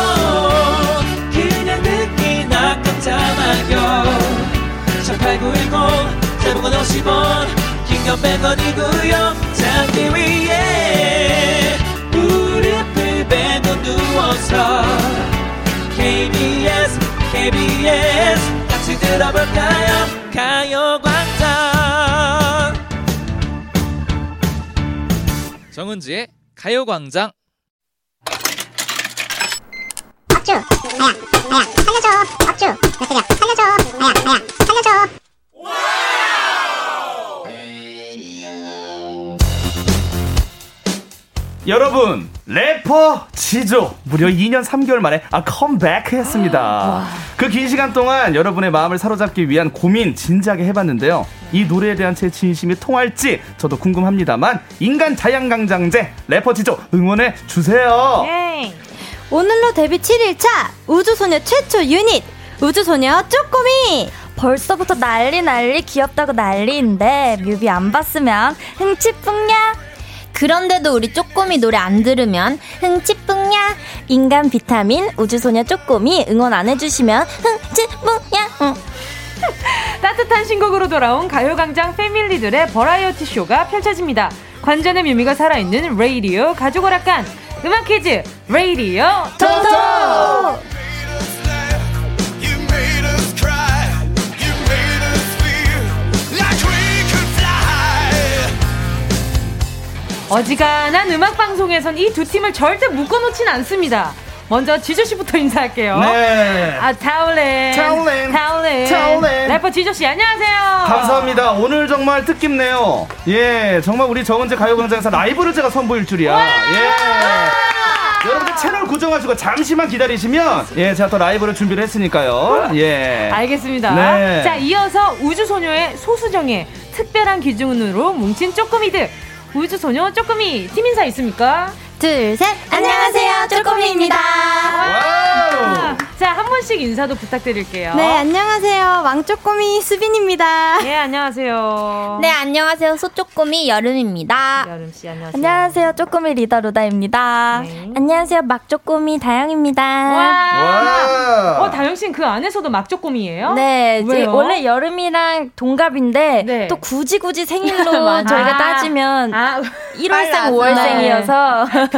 그냥 듣기나 깜짝마요 18910 대목원 50원. 긴건 100원이고요 잡기 위해 무릎을 베고 누워서 KBS KBS 같이 들어볼까요? 가요광장. 정은지의 가요광장. 업주 나야 나야 살려줘. 업주 몇 살이야 살려줘. 나야 나야 살려줘 여러분 래퍼 지조 무려 2년 3개월 만에 아 컴백했습니다. 그 긴 시간 동안 여러분의 마음을 사로잡기 위한 고민 진지하게 해봤는데요. 이 노래에 대한 제 진심이 통할지 저도 궁금합니다만 인간 자양강장제 래퍼 지조 응원해 주세요. 예. 오늘로 데뷔 7일차 우주소녀 최초 유닛 우주소녀 쪼꼬미 벌써부터 난리 난리 귀엽다고 난리인데 뮤비 안 봤으면 흥치뿡냐 그런데도 우리 쪼꼬미 노래 안 들으면 흥치뿡냐 인간 비타민 우주소녀 쪼꼬미 응원 안 해주시면 흥치뿡냐 응. 따뜻한 신곡으로 돌아온 가요광장 패밀리들의 버라이어티 쇼가 펼쳐집니다. 관전의 묘미가 살아있는 레이디오 가족 오락관. 음악 퀴즈 레이디오 토토 어지간한 음악 방송에선 이 두 팀을 절대 묶어놓진 않습니다. 먼저 지조 씨부터 인사할게요. 네. 아 타올렌. 타올렌. 타올렌. 타올렌. 래퍼 지조 씨 안녕하세요. 감사합니다. 오늘 정말 뜻깊네요. 예, 정말 우리 정은재 가요광장에서 라이브를 제가 선보일 줄이야. 예. 여러분들 채널 고정하시고 잠시만 기다리시면 예 제가 또 라이브를 준비를 했으니까요. 예. 알겠습니다. 네. 자 이어서 우주소녀의 소수정의 특별한 기준으로 뭉친 쪼꼬미들 우주 소녀 쪼꼬미 팀 인사 있습니까? 둘, 셋. 안녕하세요. 쪼꼬미입니다. 자, 한 분씩 인사도 부탁드릴게요. 네, 안녕하세요. 왕쪼꼬미 수빈입니다. 네, 안녕하세요. 네, 안녕하세요. 소쪼꼬미 여름입니다. 여름씨, 안녕하세요. 안녕하세요. 쪼꼬미 리더 루다입니다. 네. 안녕하세요. 막쪼꼬미 다영입니다. 와. 와. 어, 다영씨는 그 안에서도 막쪼꼬미예요? 네, 원래 여름이랑 동갑인데 네. 또 굳이 굳이 생일로 저희가 아. 따지면 아. 1월생, 5월생이어서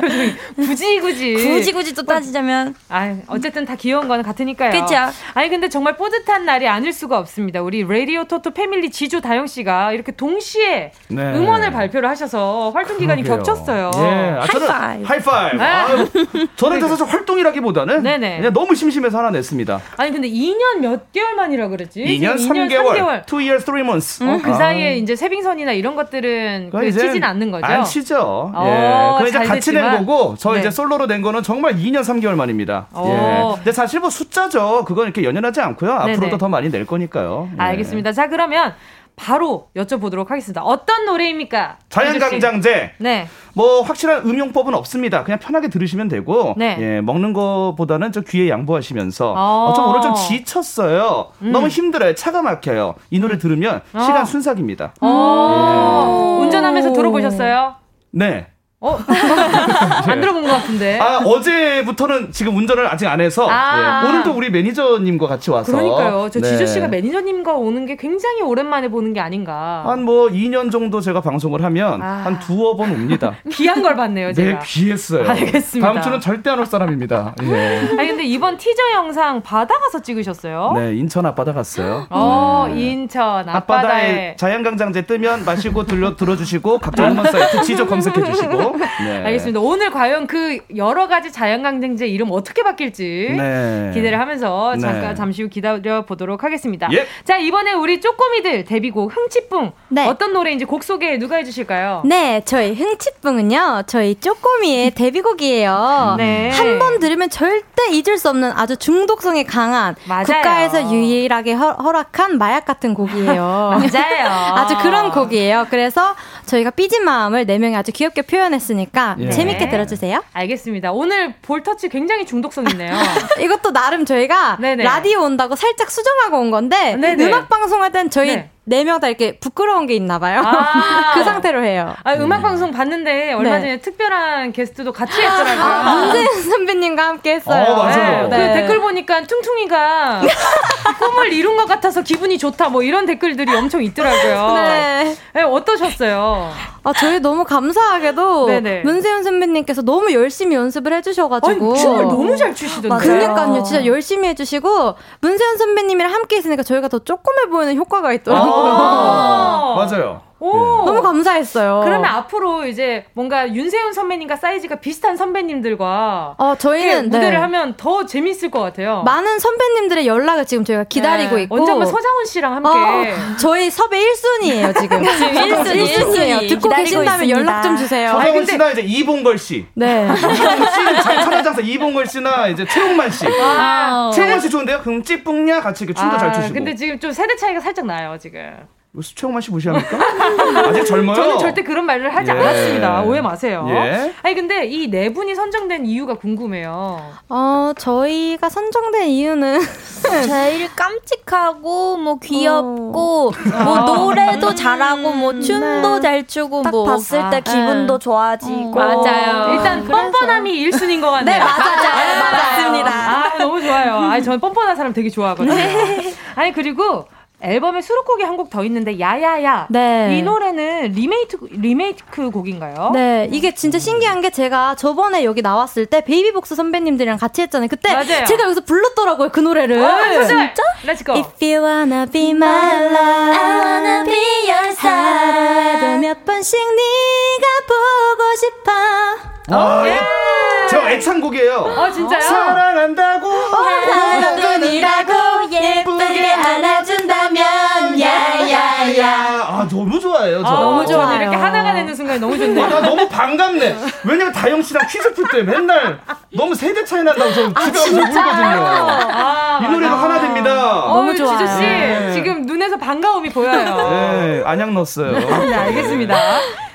굳이 굳이 굳이 굳이 또 따지자면 아 어쨌든 다 귀여운 거는 같으니까요. 그렇죠. 아니 근데 정말 뿌듯한 날이 아닐 수가 없습니다. 우리 레디오 토토 패밀리 지조 다영 씨가 이렇게 동시에 네. 음원을 발표를 하셔서 활동 기간이 그러게요. 겹쳤어요. 예. 아, 저는 하이파이브. 하이파이브. 네. 저는 그래서 활동이라기보다는 네네. 그냥 너무 심심해서 하나 냈습니다. 아니 근데 2년 몇 개월 만이라 그랬지? 2년, 2년 3개월. 3개월. 2 years 3 months. 음, 그 아. 사이에 이제 세빙선이나 이런 것들은 그 치진 않는 거죠. 안 치죠. 어, 예. 그 이제 같이 됐지만. 낸 거고 저 네. 이제 솔로로 낸 거는 정말 2년 3개월 만입니다. 오. 예. 근데 사실 뭐 숫자죠. 그건 이렇게 연연하지 않고요. 네네. 앞으로도 더 많이 낼 거니까요. 예. 알겠습니다. 자 그러면 바로 여쭤보도록 하겠습니다. 어떤 노래입니까? 자연강장제. 네. 뭐 확실한 음용법은 없습니다. 그냥 편하게 들으시면 되고, 네. 예, 먹는 거보다는 좀 귀에 양보하시면서, 어, 좀 오늘 좀 지쳤어요. 음. 너무 힘들어요. 차가 막혀요. 이 노래 들으면 어. 시간 순삭입니다. 어. 예. 운전하면서 들어보셨어요? 네. 어? 안 들어본 것 같은데. 아, 어제부터는 지금 운전을 아직 안 해서 아~ 네. 오늘도 우리 매니저님과 같이 와서 그러니까요. 저 네. 지조 씨가 매니저님과 오는 게 굉장히 오랜만에 보는 게 아닌가. 한 뭐 2년 정도 제가 방송을 하면 아~ 한 두어 번 옵니다. 귀한 걸 봤네요, 제가. 네, 귀했어요. 알겠습니다. 다음 주는 절대 안 올 사람입니다. 예. 아니 근데 이번 티저 영상 바다 가서 찍으셨어요? 네, 인천 앞바다 갔어요. 어, 네. 인천 앞바다에, 앞바다에 자연강장제 뜨면 마시고 들려 들어주시고 각종 음원 사이트 지적 검색해 주시고. 네. 알겠습니다. 오늘 과연 그 여러 가지 자연강장제 이름 어떻게 바뀔지 네. 기대를 하면서 네. 잠깐 잠시 후 기다려 보도록 하겠습니다. 예. 자 이번에 우리 쪼꼬미들 데뷔곡 흥치뿡 네. 어떤 노래인지 곡 소개 누가 해주실까요? 네, 저희 흥치뿡은요 저희 쪼꼬미의 데뷔곡이에요. 네. 한번 들으면 절대 잊을 수 없는 아주 중독성이 강한 맞아요. 국가에서 유일하게 허, 락한 마약 같은 곡이에요. 맞아요. 아주 그런 곡이에요. 그래서 저희가 삐진 마음을 네 명이 아주 귀엽게 표현했으니까 예. 재밌게 들어주세요. 알겠습니다. 오늘 볼터치 굉장히 중독성 있네요. 이것도 나름 저희가 네네. 라디오 온다고 살짝 수정하고 온 건데 네네. 음악 방송할 땐 저희 네. 네 명 다 이렇게 부끄러운 게 있나 봐요. 아~ 그 상태로 해요. 아, 음악 방송 봤는데 얼마 네. 전에 특별한 게스트도 같이 했더라고요. 아, 문재인 선배님과 함께 했어요. 어, 맞아요. 네. 그 댓글 보니까 퉁퉁이가 꿈을 이룬 것 같아서 기분이 좋다 뭐 이런 댓글들이 엄청 있더라고요. 네. 네 어떠셨어요? 아, 저희 너무 감사하게도 네네. 문세윤 선배님께서 너무 열심히 연습을 해주셔가지고 아니, 춤을 너무 잘 추시던데. 그러니까요, 진짜 열심히 해주시고 문세윤 선배님이랑 함께 있으니까 저희가 더 조그매 보이는 효과가 있더라고요. 아~ 맞아요. 오. 네. 너무 감사했어요. 그러면 앞으로 이제 뭔가 윤세윤 선배님과 사이즈가 비슷한 선배님들과 어, 저희는 무대를 네. 하면 더 재밌을 것 같아요. 많은 선배님들의 연락을 지금 저희가 기다리고 네. 있고 언젠가 서장훈 씨랑 함께 어, 저희 섭외 1순위예요, 지금. 지금 1순위, 1순위예요. 듣고 계신다면 연락 좀 주세요. 서장훈 씨나 이제 이봉걸 씨. 네. 씨는 천하장사 이봉걸 씨나 이제 최홍만 씨. 아, 최홍만 씨 좋은데요? 그럼 찌뿡냐 같이 춤도 아, 잘 추시고. 근데 지금 좀 세대 차이가 살짝 나요, 지금. 수채홍만 씨 무시합니까? 아직 젊어요. 저는 절대 그런 말을 하지 예. 않았습니다. 오해 마세요. 예. 아니 근데 이 네 분이 선정된 이유가 궁금해요. 어 저희가 선정된 이유는 제일 깜찍하고 뭐 귀엽고 어. 뭐 노래도 음. 잘하고 뭐 춤도 네. 잘 추고 뭐 봤을 때 아, 기분도 네. 좋아지고 어. 맞아요. 일단 그래서. 뻔뻔함이 1순위인 것 같네요. 네 맞아요. 맞습니다. 아 너무 좋아요. 아니 저는 뻔뻔한 사람 되게 좋아하거든요. 네. 아니 그리고 앨범에 수록곡이 한 곡 더 있는데 야야야. 네. 이 노래는 리메이크 리메이크 곡인가요? 네. 이게 진짜 신기한 게 제가 저번에 여기 나왔을 때 베이비복스 선배님들이랑 같이 했잖아요. 그때 맞아요. 제가 여기서 불렀더라고요 그 노래를. 아, 진짜? Let's go. If you wanna be my love, I wanna be your star. 몇 번씩 네가 보고 싶어. 와, 예. 저 애창곡이에요. 어 진짜요? 사랑한다고 하나뿐이라고 예쁘게 안아준다면 야야야. 아 너무 좋아요. 저. 아, 너무 좋아요. 이렇게 하나가 되는 순간 너무 좋네요. 아, 나 너무 반갑네. 왜냐면 다영 씨랑 퀴즈 풀 때 맨날 너무 세대 차이 난다고 저 아, 집에 와서 울거든요. 아, 이 노래도 하나 됩니다. 어, 너무 좋아요. 지조 씨 네. 지금 눈에서 반가움이 보여요. 네, 안양 넣었어요. 네, 알겠습니다.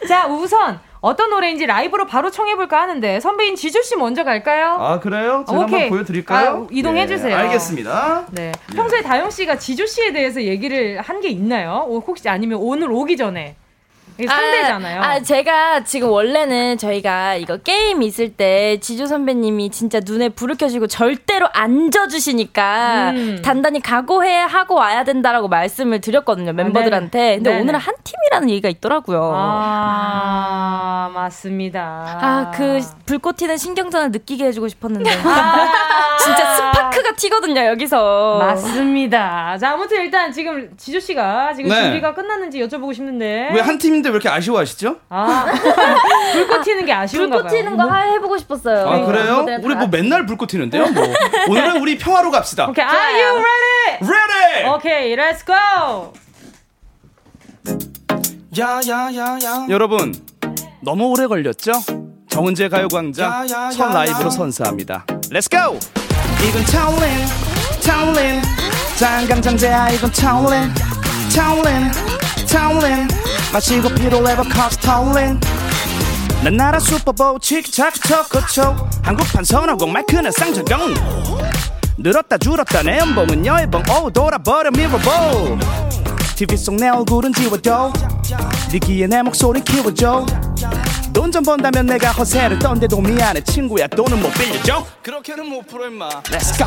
자 우선 어떤 노래인지 라이브로 바로 청해볼까 하는데 선배인 지조 씨 먼저 갈까요? 아 그래요? 제가 오케이. 한번 보여드릴까요? 아, 이동해 주세요. 네, 알겠습니다. 네. 평소에 다영 씨가 지조 씨에 대해서 얘기를 한 게 있나요? 혹시 아니면 오늘 오기 전에 상대잖아요. 아, 아, 제가 지금 원래는 저희가 이거 게임 있을 때 지조 선배님이 진짜 눈에 불을 켜시고 절대로 안 져주시니까 음. 단단히 각오해 하고 와야 된다라고 말씀을 드렸거든요 멤버들한테. 아, 근데 네네. 오늘은 한 팀이라는 얘기가 있더라고요. 아, 맞습니다. 아 그 불꽃 튀는 신경전을 느끼게 해주고 싶었는데 아. 진짜 스파크가 튀거든요 여기서. 맞습니다. 자 아무튼 일단 지금 지조 씨가 지금 네. 준비가 끝났는지 여쭤보고 싶는데 왜 한 팀인데 왜 이렇게 아쉬워하시죠? 아, 불꽃 튀는 게 아쉬운가 불꽃 튀는 거 뭐? 해보고 싶었어요. 아, 그래요? 우리 뭐 맨날 불꽃 튀는데요? 뭐. 오늘은 우리 평화로 갑시다. 오케이, okay, are you ready? Ready! 오케이, okay, let's go! 야 야 야 야 여러분, 너무 오래 걸렸죠? 정은재 가요광장 첫 라이브로 선사합니다. Let's go! 이건 차올린, 차올린, 장강장제야 이건 차올린, 차올린, 차올린 마시고 피로레 버커스 타올린 난 나라 슈퍼볼 치키차크 초코초. 한국판 선호공 마크는 쌍절경. 늘었다 줄었다 내 연봉은 여의봉. 오 돌아버려 미러볼 TV 속 내 얼굴은 지워도 네 귀에 내 목소리 키워줘. 돈 좀 번다면 내가 허세를 떤데도 미안해. 친구야 돈은 못 빌려줘. 그렇게는 못 풀어 임마. Let's go.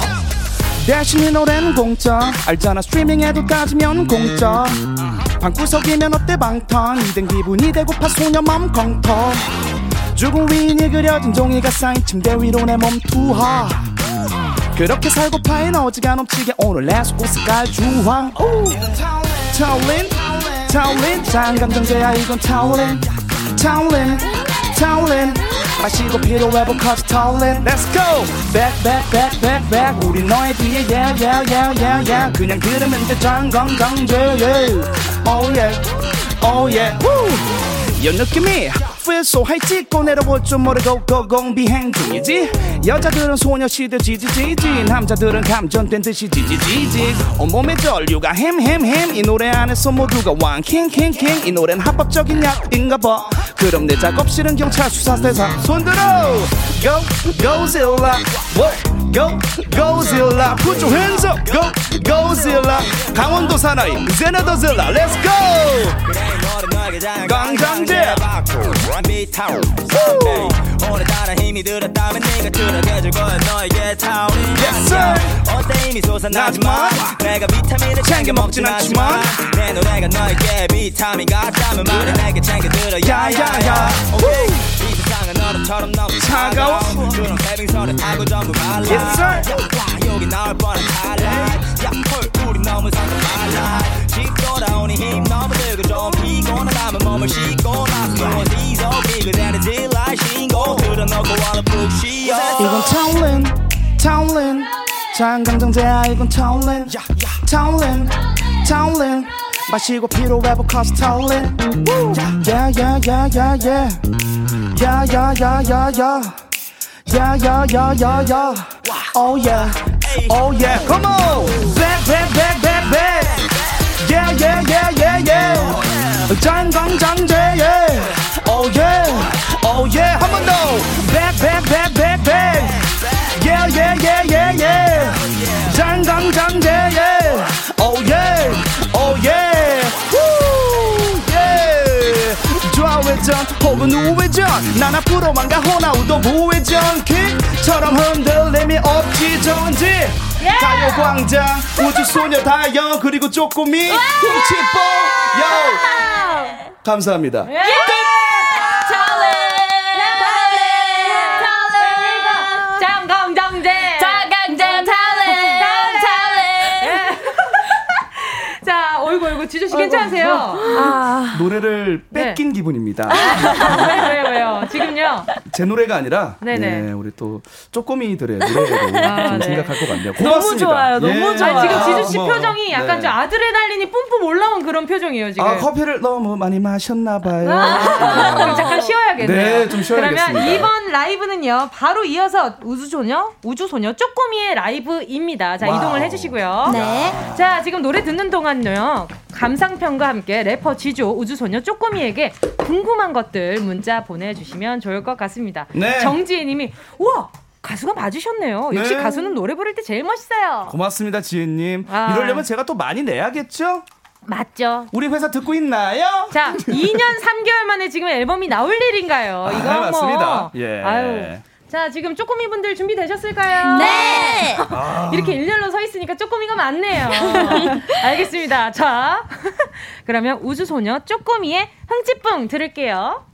대신 이 노래는 공짜. 알잖아 스트리밍에도 따지면 공짜 방구석이면 어때 방탄? 이된 기분이 되고파 소녀 맘 컹텅. 죽은 위인이 그려진 종이가 쌓인 침대 위로 내 몸 투하. 그렇게 살고 파인 어지간 넘치게 오늘 레스고 색깔 주황. 타올린 타올린 장감정제야 이건 타올린. 타올린 타올린. 마시고 피로 회복하지 타올린. Let's go! Back back back back back. 우리 너의 뒤에 yeah yeah yeah yeah yeah. 그냥 들으면 돼 장감정제 yeah oh yeah oh yeah Woo. 이 느낌이 feel so high 찍고 내려올 줄 모르고 고공 비행 중이지. 여자들은 소녀시대 지지지지 남자들은 감전된 듯이 지지지지. 온몸에 전류가 햄햄햄 이 노래 안에서 모두가 왕킹킹킹 이 노래는 합법적인 약인가 봐. 그럼 내 작업실은 경찰 수사대사. 손들어! Go Gozilla Go Gozilla Put your hands up Go Gozilla 강원도 사나이. 제네더질라 Let's go 강장제. 오늘따라 힘이 들었다면 네가 들어가줄 거야 너에게 타오르 yes, 어때 힘이 솟아나지만. 내가 비타민을 챙겨 먹진 않지만. 내 노래가 너에게 비타민 같다면 말해 내게 챙겨 들어 야야야 이 세상은 얼음처럼 너무 차가워. 그런 해빙선을 타고 전부 말라. Yes, 여기 나올 뻔한 탈락 야헐 우리 너무 상큼 말라 집 돌아오니 힘 너무 들고 좀 피곤하다면 몸을 씻고 나서 어디서 비그 대는 딜라이 신고 들어놓고 와는 푹 쉬어. 이건 타올린 타올린. 장강장제야 이건 타올린. 타올린 타올린. 마시고 피로 회복 커서 타올린. 야야야야야 야야야야야. 야야야야야. Oh yeah, oh yeah, come on! Back, back, back, back, back! Yeah yeah yeah yeah yeah 장강장제 yeah oh yeah oh yeah 한 번 더 back back back back back yeah yeah yeah yeah yeah 장강장제 yeah oh yeah oh yeah Woo, yeah 좌회전 혹은 우회전 난 앞으로만 가 호나우도 무회전 킥처럼 흔들림이 없지 가요광장 우주소녀 다영 그리고 쪼꼬미 훔치뽕 요! 감사합니다. 장 지조 씨 괜찮으세요? 아. 노래를 뺏긴 기분입니다. 왜요 왜요 왜요 지금요? 제 노래가 아니라 네네. 네, 우리 또 쪼꼬미들의 노래로 아, 좀 네. 생각할 것 같네요. 너무 고맙습니다. 좋아요, 너무 예. 좋아요. 아, 지금 지조 씨 고마워요. 표정이 약간 네. 좀 아드레날린이 뿜뿜 올라온 그런 표정이에요 지금. 아 커피를 너무 많이 마셨나 봐요. 그럼 잠깐 쉬어야겠네요. 네, 좀 쉬어야겠습니다. 그러면 이번 라이브는요, 바로 이어서 우주소녀, 우주소녀 쪼꼬미의 라이브입니다. 자, 와우. 이동을 해주시고요. 네. 자, 지금 노래 듣는 동안요, 감상평과 함께 래퍼 지조, 우주소녀 쪼꼬미에게 궁금한 것들 문자 보내주시면 좋을 것 같습니다. 네. 정지혜 님이, 우와! 가수가 맞으셨네요. 역시 네. 가수는 노래 부를 때 제일 멋있어요. 고맙습니다, 지혜님. 아. 이러려면 제가 또 많이 내야겠죠? 맞죠? 우리 회사 듣고 있나요? 자, 2년 3개월 만에 지금 앨범이 나올 일인가요? 이거 아, 뭐. 맞습니다. 예. 아유. 자, 지금 쪼꼬미 분들 준비되셨을까요? 네. 이렇게 일렬로 서 있으니까 쪼꼬미가 많네요. 알겠습니다. 자, 그러면 우주소녀 쪼꼬미의 흥찌뿡 들을게요.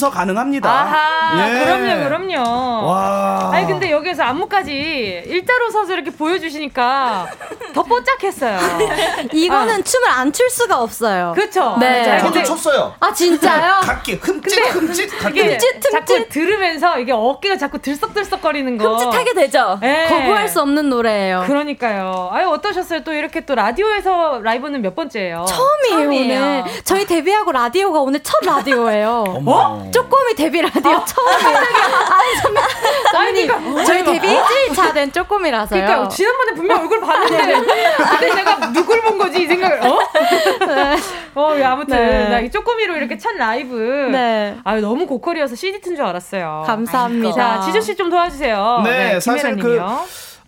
용서 가능합니다. 아하, 예. 그럼요, 그럼요. 안무까지 일자로 서서 이렇게 보여주시니까 더 뽀짝했어요. 이거는 아. 춤을 안 출 수가 없어요. 그렇죠. 네. 네. 저도 췄어요. 아 진짜요? 각기 흠칫 흠칫 각기 흠칫 자꾸 들으면서 이게 어깨가 자꾸 들썩들썩거리는 거 흠칫하게 되죠. 네. 거부할 수 없는 노래예요. 그러니까요. 아유 어떠셨어요? 또 이렇게 또 라디오에서 라이브는 몇 번째예요? 처음이에요, 처음이에요. 오늘. 저희 데뷔하고 라디오가 오늘 첫 라디오예요. 어? 쪼꼬미 데뷔 라디오 어? 처음이에요. 아니, 선배님, 저희 데뷔 1일차 된 쪼꼬미라서요. 그러니까 지난번에 분명 얼굴 봤는데 근데 제가 누굴 본 거지 이 생각을 어? 네. 어 아무튼 네. 나이 쪼꼬미로 이렇게 첫 라이브 네. 아 너무 고퀄이어서 CD 튼 줄 알았어요. 감사합니다. 자 지조 씨 좀 도와주세요. 네, 네 사실 그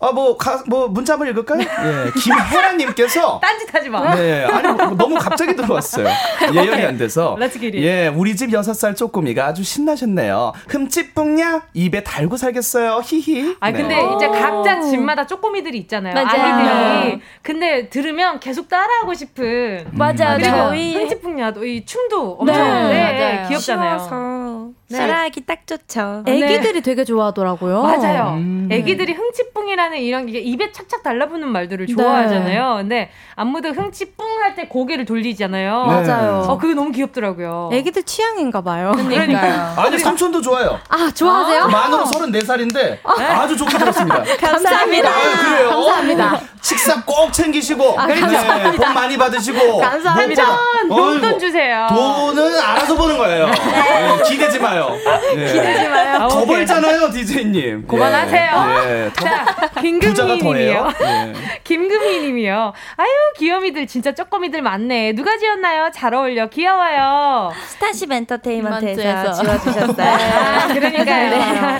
아, 뭐, 가, 뭐, 문자 한번 읽을까요? 예. 김혜라님께서. 딴짓 하지 마. 네. 아니, 뭐, 너무 갑자기 들어왔어요. 예열이 안 돼서. 예. 우리 집 6살 쪼꼬미가 아주 신나셨네요. 흠칫 뿡냐? 입에 달고 살겠어요. 히히. 아, 네. 근데 이제 각자 집마다 쪼꼬미들이 있잖아요. 맞아요. 아이들이. 근데 들으면 계속 따라하고 싶은. 맞아요. 그리고 저희 흠칫 뿡냐도 이 춤도 엄청 네. 네. 귀엽잖아요. 쉬워서. 네. 따라하기 딱 좋죠. 애기들이 되게 좋아하더라고요. 맞아요. 음. 애기들이 흥칫뿡이라는 하는 이런 게 입에 착착 달라붙는 말들을 네. 좋아하잖아요. 근데 안무도 흥치 뿡 할 때 고개를 돌리잖아요. 네. 맞아요. 어 그게 너무 귀엽더라고요. 애기들 취향인가 봐요. 그러니까요. 아니 삼촌도 좋아요. 아 좋아하세요? 아, 만으로 34살인데 아. 주 좋게 들었습니다. 감사합니다. 아, 그래요. 감사합니다. 식사 꼭 챙기시고 아, 네, 복 많이 받으시고 감사합니다. 돈 돈 주세요. 돈은 알아서 버는 거예요. 네, 기대지 마요. 네. 기대지 마요. 더 벌잖아요, 디제이님. 그만하세요. 네. 자, 김금희님이요. 네. 김금희님이요. 아유 귀요미들 진짜 쪼꼬미들 많네. 누가 지었나요? 잘 어울려 귀여워요. 스타쉽 엔터테인먼트에서 지어주셨어요. 아, 그러니까요.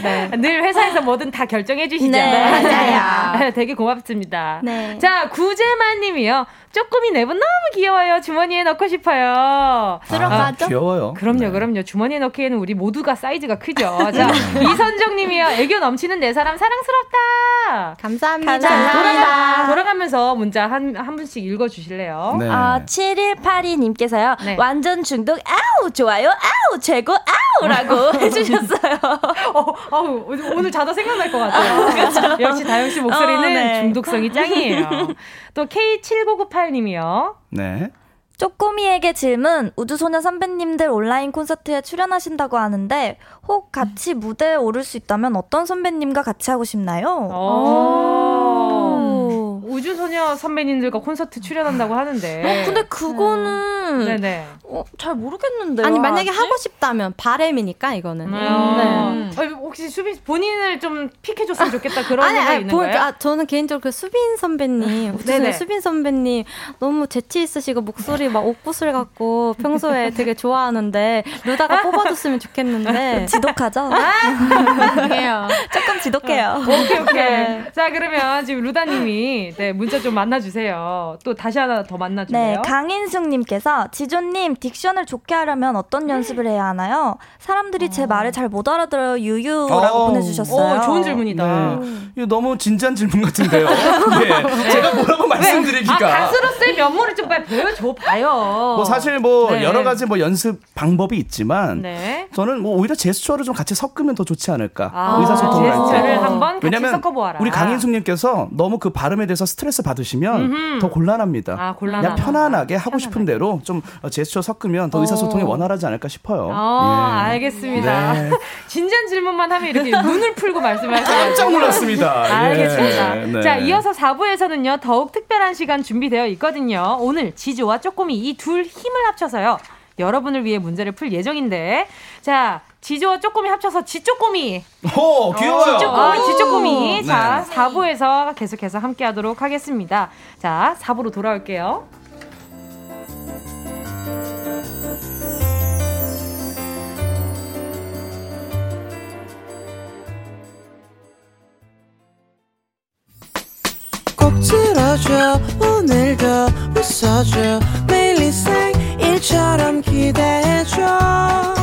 네. 네. 늘 회사에서 뭐든 다 결정해 주시죠. 네, 맞아요. 되게 고맙습니다. 네. 자 구재만님이요. 쪼꼬미 네분 너무 귀여워요. 주머니에 넣고 싶어요. 들어가죠? 아, 귀여워요. 그럼요, 네. 그럼요. 주머니에 넣기에는 우리 모두가 사이즈가 크죠. 자, 이선정님이요. 애교 넘치는 내 사람 사랑스럽다. 감사합니다. 감사합니다. 돌아가, 면서 문자 한, 한 분씩 읽어주실래요? 네. 아, 7182님께서요. 네. 완전 중독, 아우, 좋아요, 아우, 최고, 아우 라고 해주셨어요. 어, 아우, 오늘 자다 생각날 것 같아요. 그렇죠. 역시 다영씨 목소리는 어, 네. 중독성이 짱이에요. 또 K7998 님이요. 네. 쪼꼬미에게 질문. 우주소녀 선배님들 온라인 콘서트에 출연하신다고 하는데 혹 같이 무대에 오를 수 있다면 어떤 선배님과 같이 하고 싶나요? 우주소녀 선배님들과 콘서트 출연한다고 하는데. 어, 근데 그거는 네. 네네. 어, 잘 모르겠는데. 아니 만약에 하지? 하고 싶다면 바램이니까 이거는. 음. 네. 아, 혹시 수빈 본인을 좀 픽해줬으면 좋겠다 그런 아니, 생각이 있는 거예요? 아, 저는 개인적으로 그 수빈 선배님, 우주소녀 수빈 선배님 너무 재치 있으시고 목소리 막 옥구슬 같고 평소에 되게 좋아하는데 루다가 뽑아줬으면 좋겠는데 지독하죠? 아니에요. 조금 지독해요. 어, 오케이 오케이. 네. 자 그러면 지금 루다님이 네, 문자 좀 만나주세요. 또 다시 하나 더 만나주세요. 네, 강인숙님께서 지조님 딕션을 좋게 하려면 어떤 연습을 해야 하나요? 사람들이 어. 제 말을 잘 못 알아들어요. 유유라고 어. 보내주셨어요. 오, 좋은 질문이다. 네. 이거 너무 진지한 질문 같은데요. 네. 제가 뭐라고 말씀드리기가. 아, 가수로서의 면모를 좀 빨리 보여줘 봐요. 뭐 사실 뭐 네. 여러 가지 뭐 연습 방법이 있지만 네. 저는 뭐 오히려 제스처를 좀 같이 섞으면 더 좋지 않을까. 아, 의사소통을 제스처를 한번 같이 섞어보아라. 우리 강인숙님께서 너무 그 발음에 대해서 스트레스 받으시면 음흠. 더 곤란합니다. 아, 곤란하다. 그냥 편안하게 하고 편안하게. 싶은 대로 좀 제스처 섞으면 더 의사소통이 어. 원활하지 않을까 싶어요. 어, 예. 알겠습니다. 네. 진지한 질문만 하면 이렇게 눈을 풀고 말씀하셔서 깜짝 놀랐습니다. 예. 알겠습니다. 네. 자, 이어서 4부에서는요. 더욱 특별한 시간 준비되어 있거든요. 오늘 지조와 쪼꼬미 이 둘 힘을 합쳐서요. 여러분을 위해 문제를 풀 예정인데 자 지조와 쪼꼬미 합쳐서 지쪼꼬미. 오, 귀여워요. 지쪼꼬미, 아, 지쪼꼬미. 네. 자, 4부에서 계속해서 함께 하도록 하겠습니다. 자, 4부로 돌아올게요. 꼭 들어줘 오늘도 웃어줘 매일 일처럼 기대해줘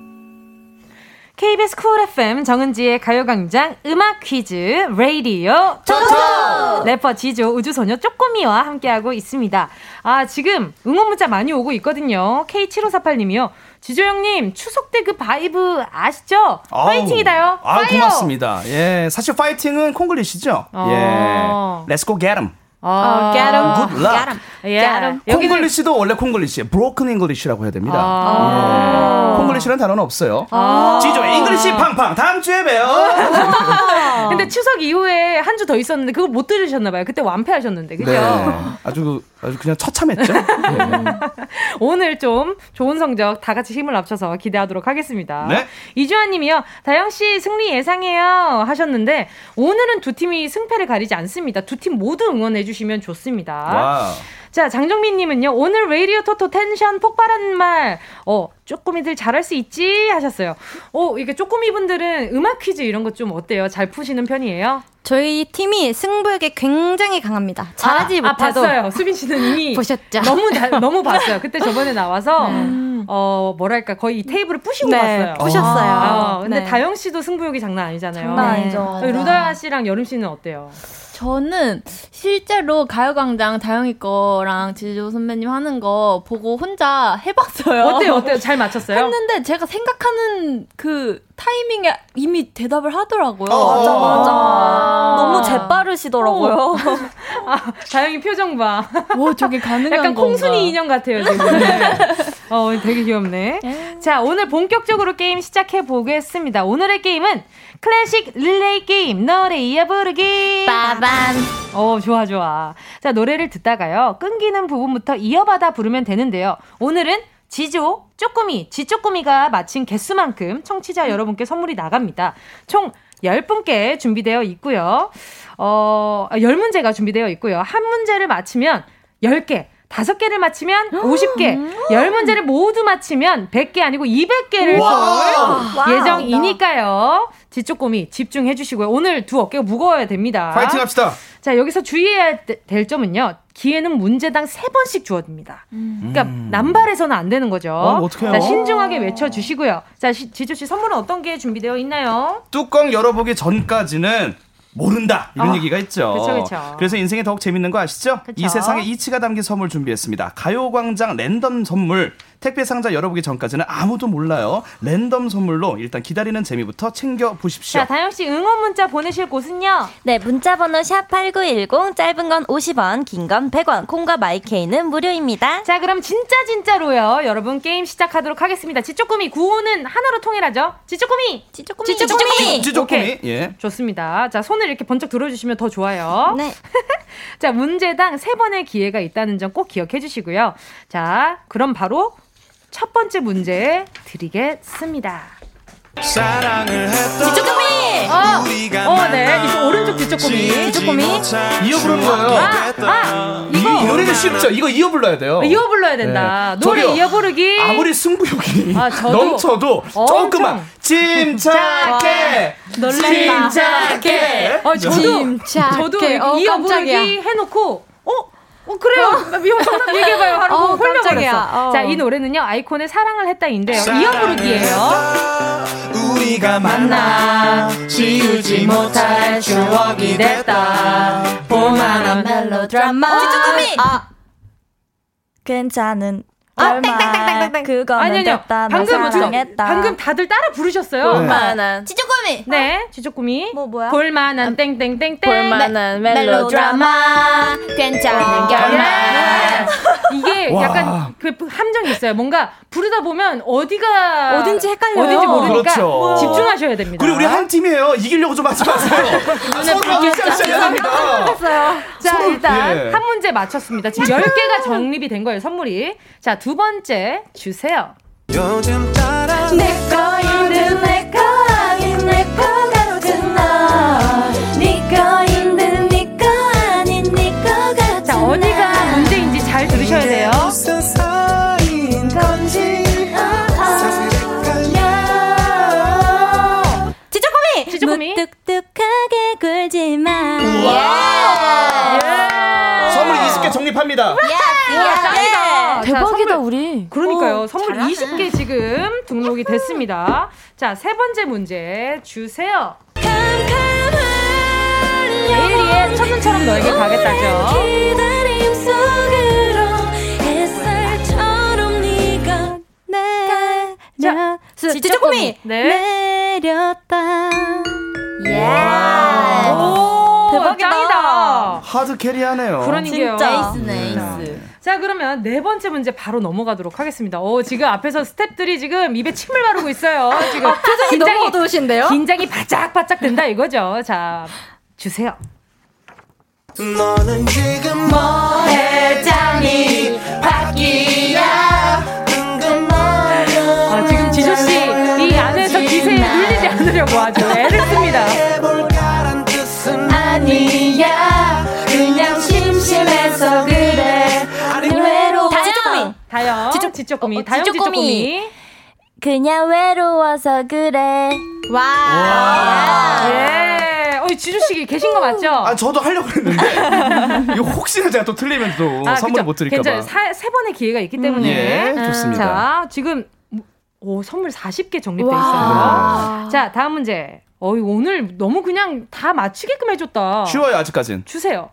KBS 쿨 FM 정은지의 가요광장 음악 퀴즈 레이디오 토토 래퍼 지조 우주소녀 쪼꼬미와 함께하고 있습니다. 아 지금 응원 문자 많이 오고 있거든요. K7548님이요. 지조 형님 추석 때 그 vibe 아시죠? 아우, 파이팅이다요. 아 고맙습니다. 예 사실 파이팅은 콩글리시죠. 어. 예 Let's go get 'em. 어, get him. Good luck. Get him. Yeah. 콩글리시도 원래 콩글리시, broken English라고 해야 됩니다. 아~ 예. 콩글리시라는 단어는 없어요. 아~ 지조 잉글리시 팡팡 다음 주에 봬요. 근데 추석 이후에 한 주 더 있었는데 그거 못 들으셨나 봐요. 그때 완패하셨는데 그죠? 네. 아주 아주 그냥 처참했죠. 네. 오늘 좀 좋은 성적 다 같이 힘을 합쳐서 기대하도록 하겠습니다. 네? 이주환님이요. 다영 씨 승리 예상해요 하셨는데 오늘은 두 팀이 승패를 가리지 않습니다. 두 팀 모두 응원해 주 시면 좋습니다. 와우. 자, 장정민님은요, 오늘 레이디오 토토 텐션 폭발한 말, 어, 쪼꼬미들 잘할 수 있지? 하셨어요. 어, 이게 쪼꼬미 분들은 음악 퀴즈 이런 거좀 어때요? 잘 푸시는 편이에요? 저희 팀이 승부욕에 굉장히 강합니다. 잘하지 아, 아 못해도. 아, 봤어요. 수빈 씨는 이미. 보셨죠? 너무, 너무 봤어요. 그때 저번에 나와서, 네. 어, 뭐랄까, 거의 테이블을 부시고 네, 봤어요. 부셨어요. 어, 근데 네. 다영 씨도 승부욕이 장난 아니잖아요. 장난 아니죠. 루다 씨랑 여름 씨는 어때요? 저는 실제로 가요광장 다영이 거랑 지조 선배님 하는 거 보고 혼자 해봤어요. 어때요? 어때요? 잘 맞췄어요? 했는데 제가 생각하는 그 타이밍에 이미 대답을 하더라고요. 어, 맞아, 맞아. 아~ 너무 재빠르시더라고요. 어. 아, 다영이 표정 봐. 와, 저게 가능한 약간 건가? 콩순이 인형 같아요, 지금. 어, 되게 귀엽네. 예. 자, 오늘 본격적으로 게임 시작해 보겠습니다. 오늘의 게임은 클래식 릴레이 게임 노래 이어 부르기 빠밤 어 좋아 좋아 자 노래를 듣다가요 끊기는 부분부터 이어받아 부르면 되는데요 오늘은 지조 쪼꼬미 지쪼꼬미가 마친 개수만큼 청취자 여러분께 선물이 나갑니다 총 10분께 준비되어 있고요 어 10문제가 준비되어 있고요 한 문제를 맞히면 10개 다섯 개를 맞히면 50개, 음. 열 문제를 모두 맞히면 100개 아니고 200개를 쏠 예정이니까요. 지쪼꼬미 집중해 주시고요. 오늘 두 어깨가 무거워야 됩니다. 파이팅 합시다. 자, 여기서 주의해야 될 점은요. 기회는 문제당 세 번씩 주어집니다. 음. 그러니까 음. 남발해서는 안 되는 거죠. 어? 자, 신중하게 외쳐 주시고요. 자, 지조 씨 선물은 어떤 게 준비되어 있나요? 뚜껑 열어보기 전까지는 모른다 이런 어, 얘기가 있죠. 그쵸, 그쵸. 그래서 인생이 더욱 재밌는 거 아시죠? 그쵸. 이 세상에 이치가 담긴 선물 준비했습니다. 가요광장 랜덤 선물 택배 상자 열어보기 전까지는 아무도 몰라요. 랜덤 선물로 일단 기다리는 재미부터 챙겨 보십시오. 자, 다영 씨 응원 문자 보내실 곳은요? 네, 문자 번호 샵8910 짧은 건 50원, 긴 건 100원. 콩과 마이케이는 무료입니다. 자, 그럼 진짜 진짜로요. 여러분 게임 시작하도록 하겠습니다. 지쪼꼬미 구호는 하나로 통일하죠. 지쪼꼬미. 지쪼꼬미. 지쪼꼬미. 지쪼꼬미. 예. 좋습니다. 자, 손을 이렇게 번쩍 들어 주시면 더 좋아요. 네. 자, 문제당 3번의 기회가 있다는 점 꼭 기억해 주시고요. 자, 그럼 바로 첫 번째 문제 드리겠습니다. 사랑을 했던 뒤쪽 꼬미! 어, 어, 네. 오른쪽 뒤쪽 꼬미. 뒤쪽 꼬미. 이어 부르는 거예요. 아, 아, 이거. 이 노래는 쉽죠? 이거 이어 불러야 돼요. 이어 불러야 된다. 네. 노래 이어 부르기. 아무리 승부욕이 아, 넘쳐도 조금만 침착해. 놀랄 침착해. 어, 저도, 침착해. 저도 어, 이어 부르기 해놓고, 어? 어, 그래요. 어. 정답 얘기해봐요. 하루 어, 홀려버렸어. 어. 자, 이 노래는요, 아이콘의 사랑을 했다인데요. 이어 부르기예요. 우리가 만나 지우지 못할 추억이 됐다. 볼만한 멜로드라마. 어, 쭈꾸미! 아. 괜찮은 아, 땡땡땡땡땡. 그거는 아니, 아니요. 됐다. 방금 정했다. 방금 다들 따라 부르셨어요. 볼만한. 지조꾸미. 네, 지조꾸미. 뭐 뭐야? 볼만한 땡땡땡땡. 볼만한 멜로드라마. 괜찮은 결말. 이게 와. 약간 그 함정이 있어요. 뭔가 부르다 보면 어디가 어딘지 헷갈려요. 어딘지 모르니까 그렇죠. 집중하셔야 됩니다. 그리고 우리 한 팀이에요. 이기려고 좀 하지 마세요. 서로 으쌰으쌰 합니다. 자, 일단 예. 한 문제 맞췄습니다. 지금 10개가 정립이 된 거예요, 선물이. 자, 두 번째 주세요. 요즘 따라 내 거인 내 거인 내 거 가 로든 너네 거인 듯네거 아닌 네거 같은 자, 어디가 문제인지 잘 들으셔야 돼요. 지조꼬미! 지조꼬미! 무뚝뚝하게 굴지 마. 선물 20개 적립합니다. 예. 예. 대박이다 우리. 그러니까요. 오, 선물 잘하네. 20개 지금 등록이 됐습니다. 자, 세 번째 문제 주세요. 에일리의 첫눈처럼 너에게 가겠다죠. 자, 지조꾸미 네. 내렸다. 예. 오, 대박이다. 하드 캐리하네요. 그러니까요. 진짜 에이스네, 에이스. 자, 그러면 네 번째 문제 바로 넘어가도록 하겠습니다. 어, 지금 앞에서 스탭들이 지금 입에 침을 바르고 있어요. 지금 아, 표정이 긴장이, 너무 어두우신데요? 긴장이 바짝바짝 된다 이거죠. 자, 주세요. 너는 지금 뭐해 짱이 바뀌야 지조, 지조꾸미 다영 지조꾸미 그냥 외로워서 그래 와, 와. 예. 어, 지주 씨 계신 거 맞죠? 아, 저도 하려고 했는데. 이거 혹시나 제가 또 틀리면 또 아, 선물 못 드릴까봐. 괜찮아요. 세 번의 기회가 있기 때문에. 음, 예, 좋습니다. 자, 지금, 오, 선물 40개 정립돼 있어요. 자, 다음 문제. 어이, 오늘 너무 그냥 다 맞추게끔 해줬다. 쉬워요, 아직까진. 주세요.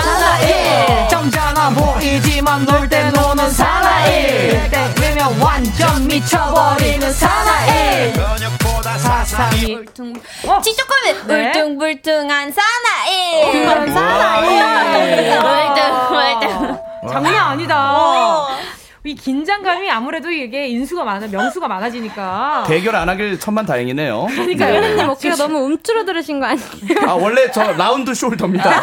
사나이. 점잖아 보이지만 놀 때 노는 사나이. 때면 완전 미쳐버리는 사나이. 근육보다 사삼이 울퉁 어? 지조금은 네? 울퉁불퉁한 사나이. 그런 사나이. 울퉁불퉁 장난 아니다 이 긴장감이 아무래도 이게 인수가 많아 명수가 많아지니까 대결 안 하길 천만 다행이네요. 그러니까 네. 님 어깨가 너무 움츠러 들으신 거 아니에요? 아 원래 저 라운드 숄더입니다.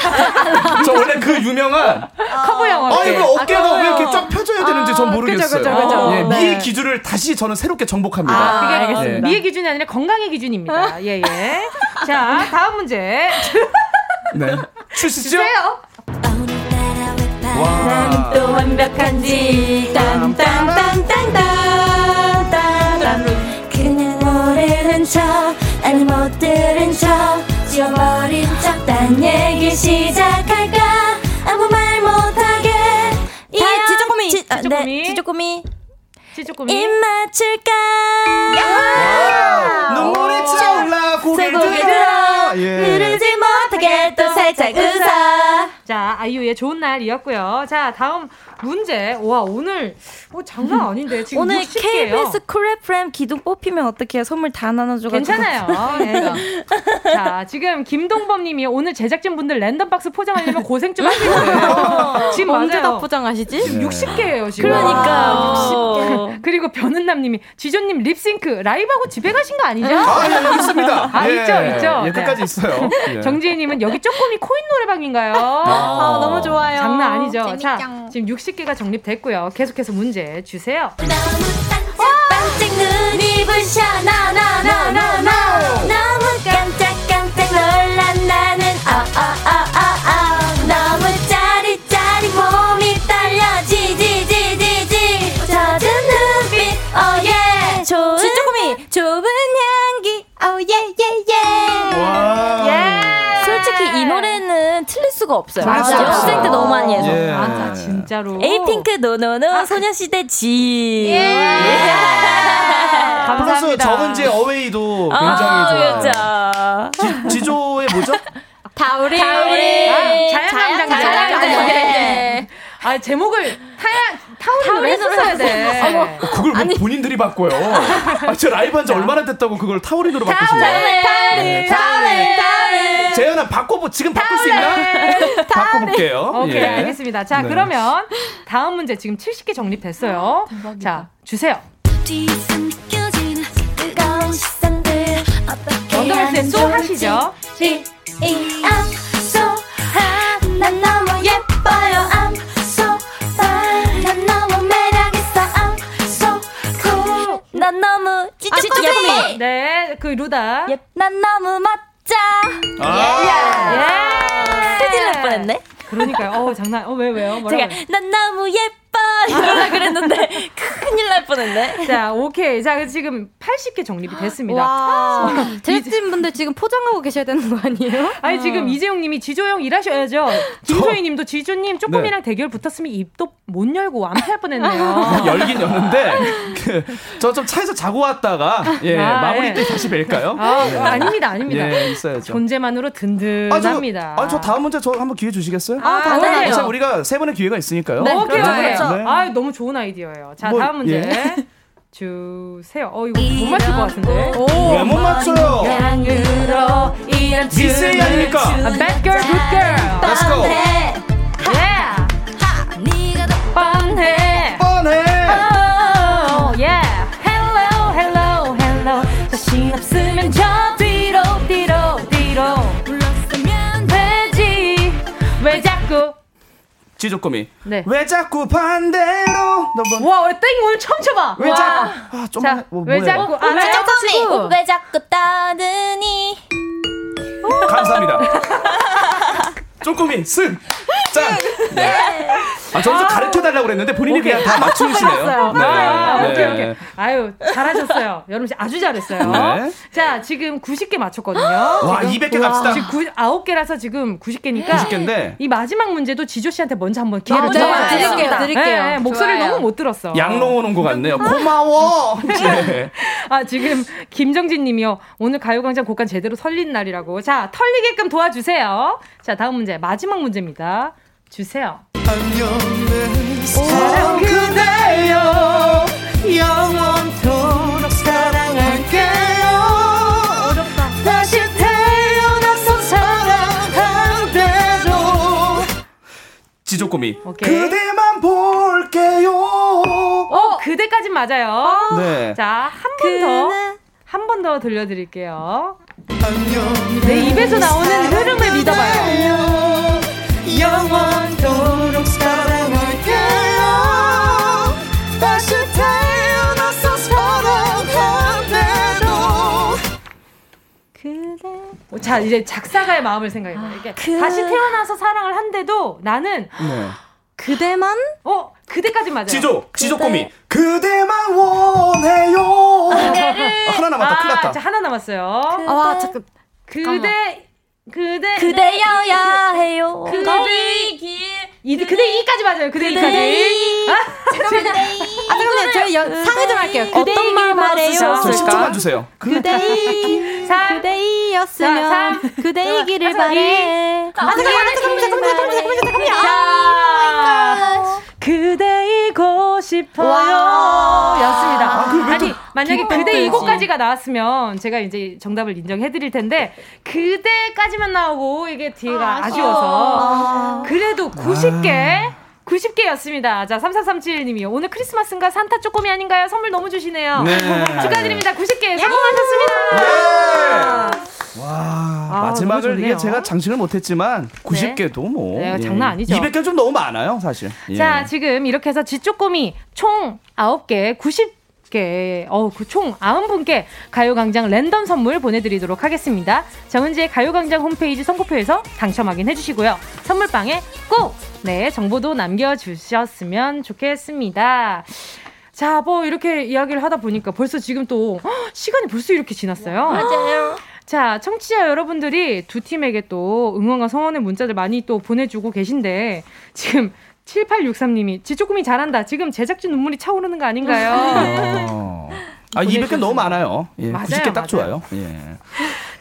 저 원래 그 유명한 커브 영화. 아 이거 어깨가 아, 왜 이렇게 쫙 펴져야 되는지 아, 전 모르겠어요. 그죠, 그죠, 그죠. 예, 네. 미의 기준을 다시 저는 새롭게 정복합니다. 아, 그게 알겠습니다. 미의 기준이 아니라 건강의 기준입니다. 예예. 예. 자 다음 문제. 네. 주시죠. 주세요. 나는 또 완벽한지 땀땀땀땀땀땀. 그냥 모르는 척 아니 못 들은 척 지워버린 척 딴 얘기 시작할까? 아무 말 못하게. 다 지조꼬미 지, 아, 지조꼬미. 네, 지조꼬미. 지조꼬미. 입 맞출까? 눈물이 차올라 고개를 들어 예. 흐르지 못하게 또 살짝 웃어 자, 아이유의 좋은 날이었고요. 자, 다음 문제. 와, 오늘 뭐 장난 아닌데 지금 오늘 60개예요. KBS 쿨 FM 기둥 뽑히면 어떻게 선물 다 나눠줘가지고 괜찮아요. 네. 자, 지금 김동범님이 오늘 제작진 분들 랜덤 박스 포장하려면 고생 좀 하실 거예요. 지금 언제 다 포장하시지? 지금 60개예요 지금. 그러니까 60개. 그리고 변은남님이 지조님 립싱크 라이브하고 집에 가신 거 아니죠? 아, 예, 있습니다. 아, 예, 있죠, 있죠. 예, 끝까지 있어요. 예. 정지혜님은 여기 쪼꼬미 코인 노래방인가요? 아, 너무 좋아요. 장난 아니죠. 재밌죠. 자, 지금 60개가 정립됐고요. 계속해서 문제 주세요. 반짝 눈이 부셔 나나나나나 너무 깜 수가 없어요. 맞아. 연습생 때 너무 많이 해서. 예. 맞아, 진짜로. 에이핑크 노노노 아. 소녀시대 지. 예. 플러스 감사합니다. 정은지의 어웨이도 아, 굉장히 좋아요. 그렇죠. 지, 지조의 뭐죠? 다우리 다우리. 아, 자연광장, 자연광장. 네. 아, 제목을 타야, 타오르로 했었어야 돼. 어, 그걸 왜 아니. 본인들이 바꿔요? 아, 제 라이브 한지 얼마나 됐다고 그걸 타오린으로 바꾸신 거예요? 타오린, 타오린, 타오린. 재현아, 바꿔보, 지금 바꿀 수 있나? 바꿔볼게요. 오케이, 예. 알겠습니다. 자, 네. 그러면 다음 문제 지금 70개 정립됐어요. 아, 자, 주세요. 원더걸스의 쏘 하시죠. 난 너무 찌찌꾸미 네그 루다. 예. 난 너무 멋져. 아~ 예. 큰일 날 뻔했네. 그러니까요. 어 장난. 어왜 왜요? 뭐라고 제가 난 너무 예뻐. 이러려 그랬는데 뻔했네. 자, 오케이. 자, 지금 80개 정립이 됐습니다. 와. 제작진 분들 지금 포장하고 계셔야 되는 거 아니에요? 아니, 지금 이재용 님이 지조형 일하셔야죠. 김소희 님도 지조님 조금이랑 네. 대결 붙었으면 입도 못 열고 완패할 뻔했네요. 열긴 였는데, 그, 저좀 차에서 자고 왔다가, 예, 아, 마무리 때 예. 다시 뵐까요? 아, 예. 아닙니다, 아닙니다. 예, 있어야죠. 존재만으로 든든합니다. 아, 저, 아, 저 다음 문제 저 한번 기회 주시겠어요? 아. 어, 우리가 세 번의 기회가 있으니까요. 네, 오케이, 오케이. 그렇죠. 네. 아, 너무 좋은 아이디어예요. 자, 뭐, 다음 문제. 예. 주세요. 어, 이거 못 맞출 것 같은데. 왜 못 맞춰요? 미스 아닙니까? Bad girl, good girl. Let's go. Yeah. 뻔해. 뻔해. Oh, yeah. Hello, hello, hello. 자신 없으면 저뒤 지조꼬미. 네. 왜 자꾸 반대로 넘어. 와, 우리 땡 오늘 처음 쳐봐. 왜 자꾸. 아, 좀. 자, 뭐, 왜 자꾸. 아, 왜 자꾸. 왜 자꾸 떠드니. 감사합니다. 쪼꼬미 승. 짠. 네. 아, 저는 좀 가르쳐 달라고 그랬는데 본인이 오케이. 그냥 다 맞추시네요. 네. 아, 네. 오케이, 오케이. 아유, 잘하셨어요. 여러분 아주 잘했어요. 네. 자, 지금 90개 맞췄거든요. 와, 200개 갑시다. 지금 9, 9개라서 지금 90개니까 90개인데 이 마지막 문제도 지조 씨한테 먼저 한번 기회를 아, 네, 드릴게요. 드릴게요. 네, 목소리를 너무 못 들었어. 양롱 오는 것 같네요. 고마워. 네. 아, 지금 김정진 님이요. 오늘 가요광장 곡간 제대로 설린 날이라고. 자, 털리게끔 도와주세요. 자, 다음 문제. 마지막 문제입니다. 주세요. 사랑 그대여 영원토록 사랑할게요. 다시 태어나서 사랑한 대로. 지조꼬미. 그대만 볼게요. 어 그대까진 맞아요. 네. 자 한 번 더 한 번 더 들려드릴게요 내 입에서 나오는 흐름을 믿어봐요. 영원토록 사랑할게요. 다시 태어나서 사랑한대로 그대 자 이제 작사가의 마음을 생각해봐요. 이게 그... 다시 태어나서 사랑을 한데도 나는 네. 그대만? 어 그대까지 맞아요. 지조 지조 꼬미 그대만 원해요. 아, 하나 남았다. 큰일 났다. 자, 하나 남았어요. 그대... 아 잠깐. 그대 그대 그대여야 해요. 그대 길. 이 그대 이까지 맞아요. 그대 이까지. 아, 잠깐만요. 아. 저희 연, 상의 좀 할게요. 어떤 말 말해요? 저 10초만 주세요. 그대 이 그대이였으면 그대이기를 바래. 아, 잠깐만요. 잠깐만요. 잠깐만요. 잠깐만요. 잠깐만요. 자, 그대이고 싶어요. 였습니다. 아, 니 만약에 그대 이곡까지가 나왔으면 제가 이제 정답을 인정해 드릴 텐데 그대까지만 나오고 이게 뒤가 아, 쉬워서 아. 그래도 90개 90개였습니다. 자, 3437님이 오늘 크리스마스인가 산타 쪼꼬미 아닌가요? 선물 너무 주시네요. 네. 축하드립니다. 90개 성공하셨습니다. 네. 와, 아, 마지막을 이게 제가 장식을 못했지만 90개도 네. 뭐. 네, 장난 아니죠. 200개 좀 너무 많아요, 사실. 예. 자, 지금 이렇게 해서 지쪼꼬미 총 9개, 90 개, 어, 그총 90분께 가요광장 랜덤 선물 보내드리도록 하겠습니다. 정은지의 가요광장 홈페이지 선고표에서 당첨 확인해 주시고요. 선물방에 꼭, 네, 정보도 남겨주셨으면 좋겠습니다. 자, 뭐, 이렇게 이야기를 하다 보니까 벌써 지금 또, 시간이 벌써 이렇게 지났어요. 맞아요. 자, 청취자 여러분들이 두 팀에게 또 응원과 성원의 문자들 많이 또 보내주고 계신데, 지금 7863님이 지조금이 잘한다. 지금 제작진 눈물이 차오르는 거 아닌가요? 아, 200개 너무 많아요. 예, 맞아요, 90개 딱 맞아요. 좋아요. 예.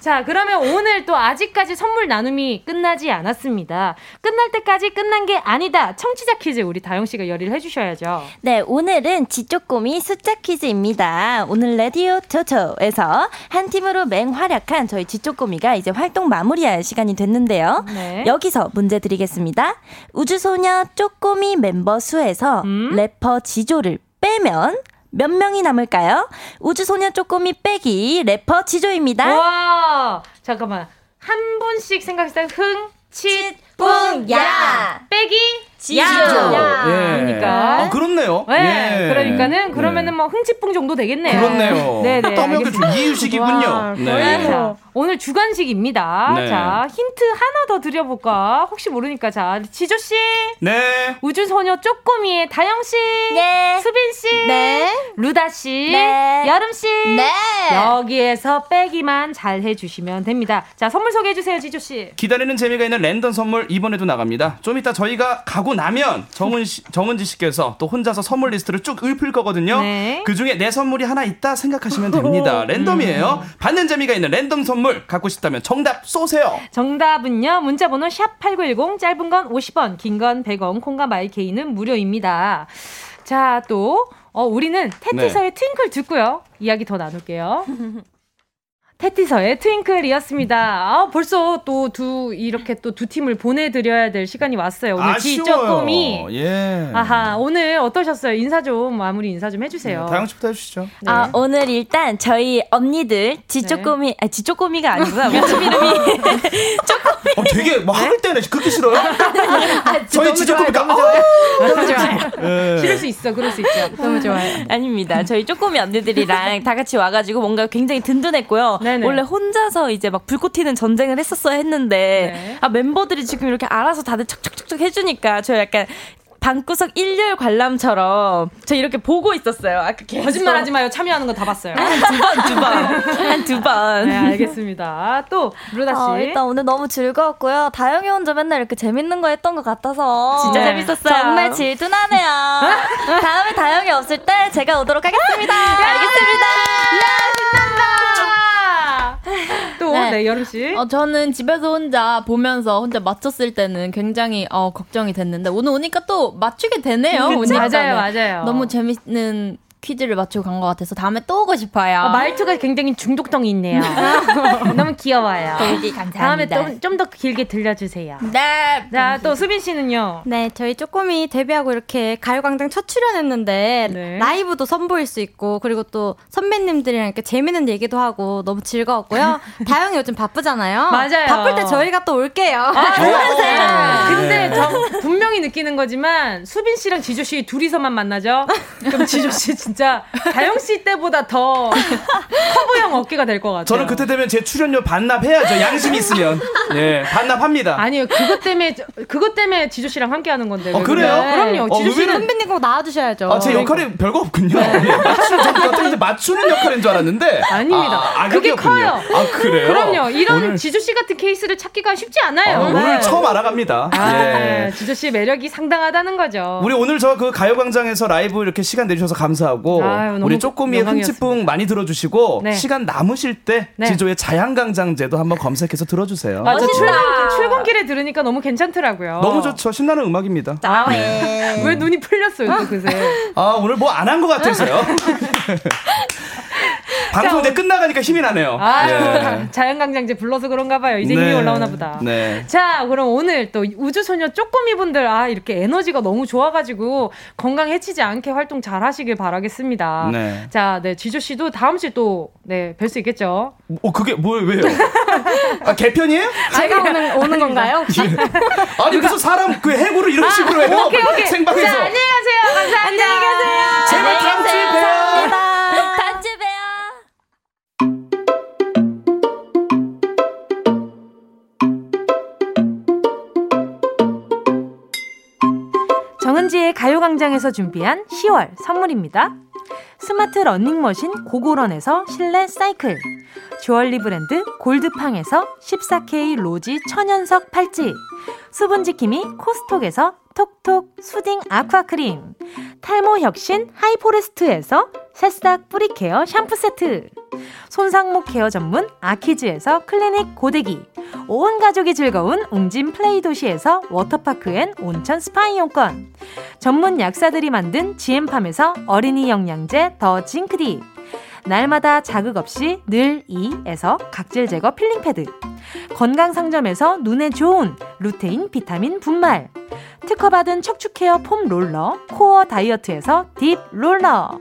자, 그러면 오늘 또 아직까지 선물 나눔이 끝나지 않았습니다. 끝날 때까지 끝난 게 아니다. 청취자 퀴즈 우리 다영 씨가 열의를 해주셔야죠. 네, 오늘은 지쪼꼬미 숫자 퀴즈입니다. 오늘 레디오 토토에서 한 팀으로 맹활약한 저희 지쪼꼬미가 이제 활동 마무리할 시간이 됐는데요. 네. 여기서 문제 드리겠습니다. 우주소녀 쪼꼬미 멤버 수에서 음? 래퍼 지조를 빼면 몇 명이 남을까요? 우주소녀 쪼꼬미 빼기 래퍼 지조입니다. 와, 잠깐만. 한 분씩 생각했을 때 흥, 칫, 뿡, 야. 빼기 지조. 야. 예. 그러니까. 아, 그렇네요. 네. 예. 그러니까는 그러면은 네. 뭐 흥칫뿡 정도 되겠네요. 그렇네요. 네 네. 떠먹여 줄 이유식이군요. 네. 자, 오늘 주간식입니다. 네. 자, 힌트 하나 더 드려볼까? 혹시 모르니까 자, 지조 씨. 네. 우주소녀 쪼꼬미의 다영 씨. 네. 수빈 씨. 네. 루다 씨. 네. 여름 씨. 네. 여기에서 빼기만 잘 해주시면 됩니다. 자, 선물 소개해 주세요, 지조 씨. 기다리는 재미가 있는 랜덤 선물 이번에도 나갑니다. 좀 이따 저희가 가고 나면 정은 씨, 정은지 씨께서 또 혼자서 선물 리스트를 쭉 읊을 거거든요. 네. 그 중에 내 선물이 하나 있다 생각하시면 됩니다. 랜덤이에요. 받는 재미가 있는 랜덤 선물 갖고 싶다면 정답 쏘세요. 정답은요. 문자번호 샵 #8910 짧은 건 50원, 긴 건 100원, 콩과 마이케이는 무료입니다. 자, 또 어, 우리는 테티서의 네. 트윙클 듣고요. 이야기 더 나눌게요. 테티서의 트윙클이었습니다. 아, 벌써 또 두, 이렇게 또 두 팀을 보내드려야 될 시간이 왔어요. 오늘 지쪼꼬미. 예. 아하, 오늘 어떠셨어요? 인사 좀, 마무리 인사 좀 해주세요. 네, 다영 씨부터 해주시죠. 네. 아, 오늘 일단 저희 언니들 지쪼꼬미, 네. 아, 지쪼꼬미가. 우리 팀 이름이. 쪼꼬미. 어, 되게 막 학을 때는 그렇게 싫어요? 아, 저희 지쪼꼬미가. 너무 좋아요. 너무 좋아요. 네. 싫을 수 있어. 그럴 수 있죠. 너무 좋아요. 아닙니다. 저희 쪼꼬미 언니들이랑 다 같이 와가지고 뭔가 굉장히 든든했고요. 네네. 원래 혼자서 이제 막 불꽃 튀는 전쟁을 했었어야 했는데 네. 아 멤버들이 지금 이렇게 알아서 다들 척척척척 해주니까 저 약간 방구석 일렬 관람처럼 저 이렇게 보고 있었어요. 아까 계속. 거짓말 하지 마요. 참여하는 거 다 봤어요. 두 번, 두 번. 한 두 번. 네, 알겠습니다. 또, 루다 씨. 어, 일단 오늘 너무 즐거웠고요. 다영이 혼자 맨날 이렇게 재밌는 거 했던 것 같아서. 진짜 네. 재밌었어요. 정말 질투나네요. 다음에 다영이 없을 때 제가 오도록 하겠습니다. 알겠습니다. 야, 신난다. 또, 네. 네, 여름씨. 어, 저는 집에서 혼자 보면서 혼자 맞췄을 때는 굉장히 어, 걱정이 됐는데, 오늘 오니까 또 맞추게 되네요. 맞아요, 맞아요. 너무 재밌는 퀴즈를 맞추고 간 것 같아서 다음에 또 오고 싶어요. 어, 말투가 굉장히 중독성이 있네요. 너무 귀여워요. 되게 감사합니다. 다음에 좀더 길게 들려주세요. 네. 자, 또 수빈 씨는요? 네, 저희 쪼꼬미 데뷔하고 이렇게 가요광장 첫 출연했는데 네. 라이브도 선보일 수 있고 그리고 또 선배님들이랑 이렇게 재밌는 얘기도 하고 너무 즐거웠고요. 다영이 요즘 바쁘잖아요. 맞아요. 바쁠 때 저희가 또 올게요. 아, 네. 근데 저 분명히 느끼는 거지만 수빈 씨랑 지조 씨 둘이서만 만나죠? 그럼 지조 씨 진짜 진짜 다영 씨 때보다 더 커브형 어깨가 될 것 같아요. 저는 그때 되면 제 출연료 반납해야죠. 양심 있으면. 예, 반납합니다. 아니요, 그것 때문에 그것 때문에 지조 씨랑 함께 하는 건데. 어, 그래요? 네. 그럼요. 어, 지조 씨는 선배님 꼭 나와 주셔야죠. 아, 제 역할이 별거 없군요. 네. 예, 맞추는 저 맞추는 역할인 줄 알았는데. 아닙니다. 아, 아, 그게 커요. 아, 그래요? 그럼요. 이런 오늘... 지조 씨 같은 케이스를 찾기가 쉽지 않아요. 아, 오늘 네. 처음 알아갑니다. 아, 예. 지조 씨 매력이 상당하다는 거죠. 우리 오늘 저 그 가요 광장에서 라이브 이렇게 시간 내주셔서 감사하고 아유, 우리 쪼꼬미의 흥칫뿡 많이 들어주시고 네. 시간 남으실 때 네. 지조의 자양강장제도 한번 검색해서 들어주세요. 맞아 출근, 출근길에 들으니까 너무 괜찮더라고요. 너무 좋죠. 신나는 음악입니다. 아, 네. 왜 눈이 풀렸어요 또 그새? 아 오늘 뭐 안 한 것 같아서요. 방송 이제 끝나가니까 힘이 나네요. 아, 네. 자연강장제 불러서 그런가 봐요. 이제 힘이 네. 올라오나 보다. 네. 자, 그럼 오늘 또 우주소녀 쪼꼬미 분들, 아, 이렇게 에너지가 너무 좋아가지고 건강 해치지 않게 활동 잘 하시길 바라겠습니다. 네. 자, 네, 지조씨도 다음 주에 또, 네, 뵐 수 있겠죠? 어, 그게 뭐예요? 왜요? 아, 개편이에요? 제가 오는, 오는 건가요? 예. 아니, 무슨 사람 그 해고를 이런 아, 식으로 해요? 오케이, 오케이. 생방에서. 자, 안녕히 가세요. 감사합니다. 안녕히 계세요. 제발 다음 주에 봬요. 정은지의 가요광장에서 준비한 10월 선물입니다. 스마트 러닝머신 고고런에서 실내 사이클 주얼리 브랜드 골드팡에서 14K 로지 천연석 팔찌 수분지킴이 코스톡에서 톡톡 soothing aqua크림 탈모 혁신 하이포레스트에서 새싹 뿌리케어 샴푸 세트 손상목 케어 전문 아키즈에서 클리닉 고데기 온 가족이 즐거운 웅진 플레이 도시에서 워터파크 and 온천 스파 이용권 전문 약사들이 만든 지엠팜에서 어린이 영양제 더 징크디 날마다 자극 없이 늘 이에서 각질 제거 필링 패드 건강 상점에서 눈에 좋은 루테인 비타민 분말 특허받은 척추 케어 foam roller 코어 다이어트에서 deep roller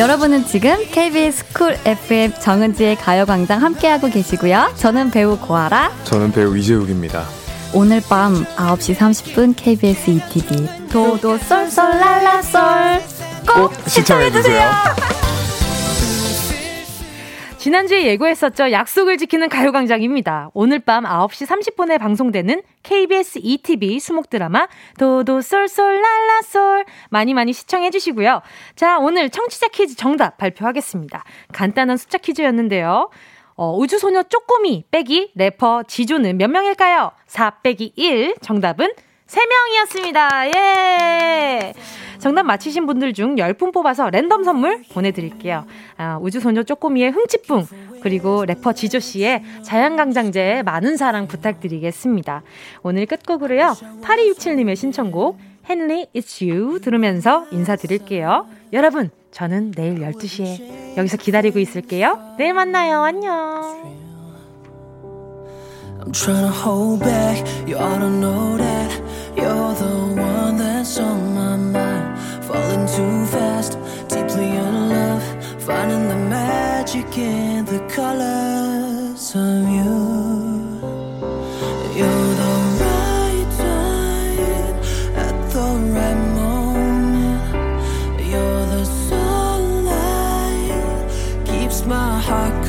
여러분은 지금 KBS 쿨 FM 정은지의 가요광장 함께하고 계시고요. 저는 배우 고아라. 저는 배우 이재욱입니다. 오늘 밤 9시 30분 KBS ETV 도도 쏠쏠 랄라 쏠 꼭 시청해주세요. 지난주에 예고했었죠. 약속을 지키는 가요광장입니다. 오늘 밤 9시 30분에 방송되는 KBS ETV 수목 드라마 도도 쏠쏠 랄라쏠 많이 많이 시청해 주시고요. 자, 오늘 청취자 퀴즈 정답 발표하겠습니다. 간단한 숫자 퀴즈였는데요. 어, 우주소녀 쪼꼬미 빼기 래퍼 지조는 몇 명일까요? 4 빼기 1 정답은 3명이었습니다. 예! 정답 맞히신 분들 중 10분 뽑아서 랜덤 선물 보내드릴게요. 아, 우주소녀 쪼꼬미의 흥치풍, 그리고 래퍼 지조씨의 자연강장제 많은 사랑 부탁드리겠습니다. 오늘 끝곡으로요. 8267님의 신청곡, 헨리 It's You 들으면서 인사드릴게요. 여러분, 저는 내일 12시에 여기서 기다리고 있을게요. 내일 만나요. 안녕. I'm trying to hold back, you ought to know that You're the one that's on my mind. Falling too fast, deeply in love. Finding the magic in the colors of you. You're the right time at the right moment. You're the sunlight keeps my heart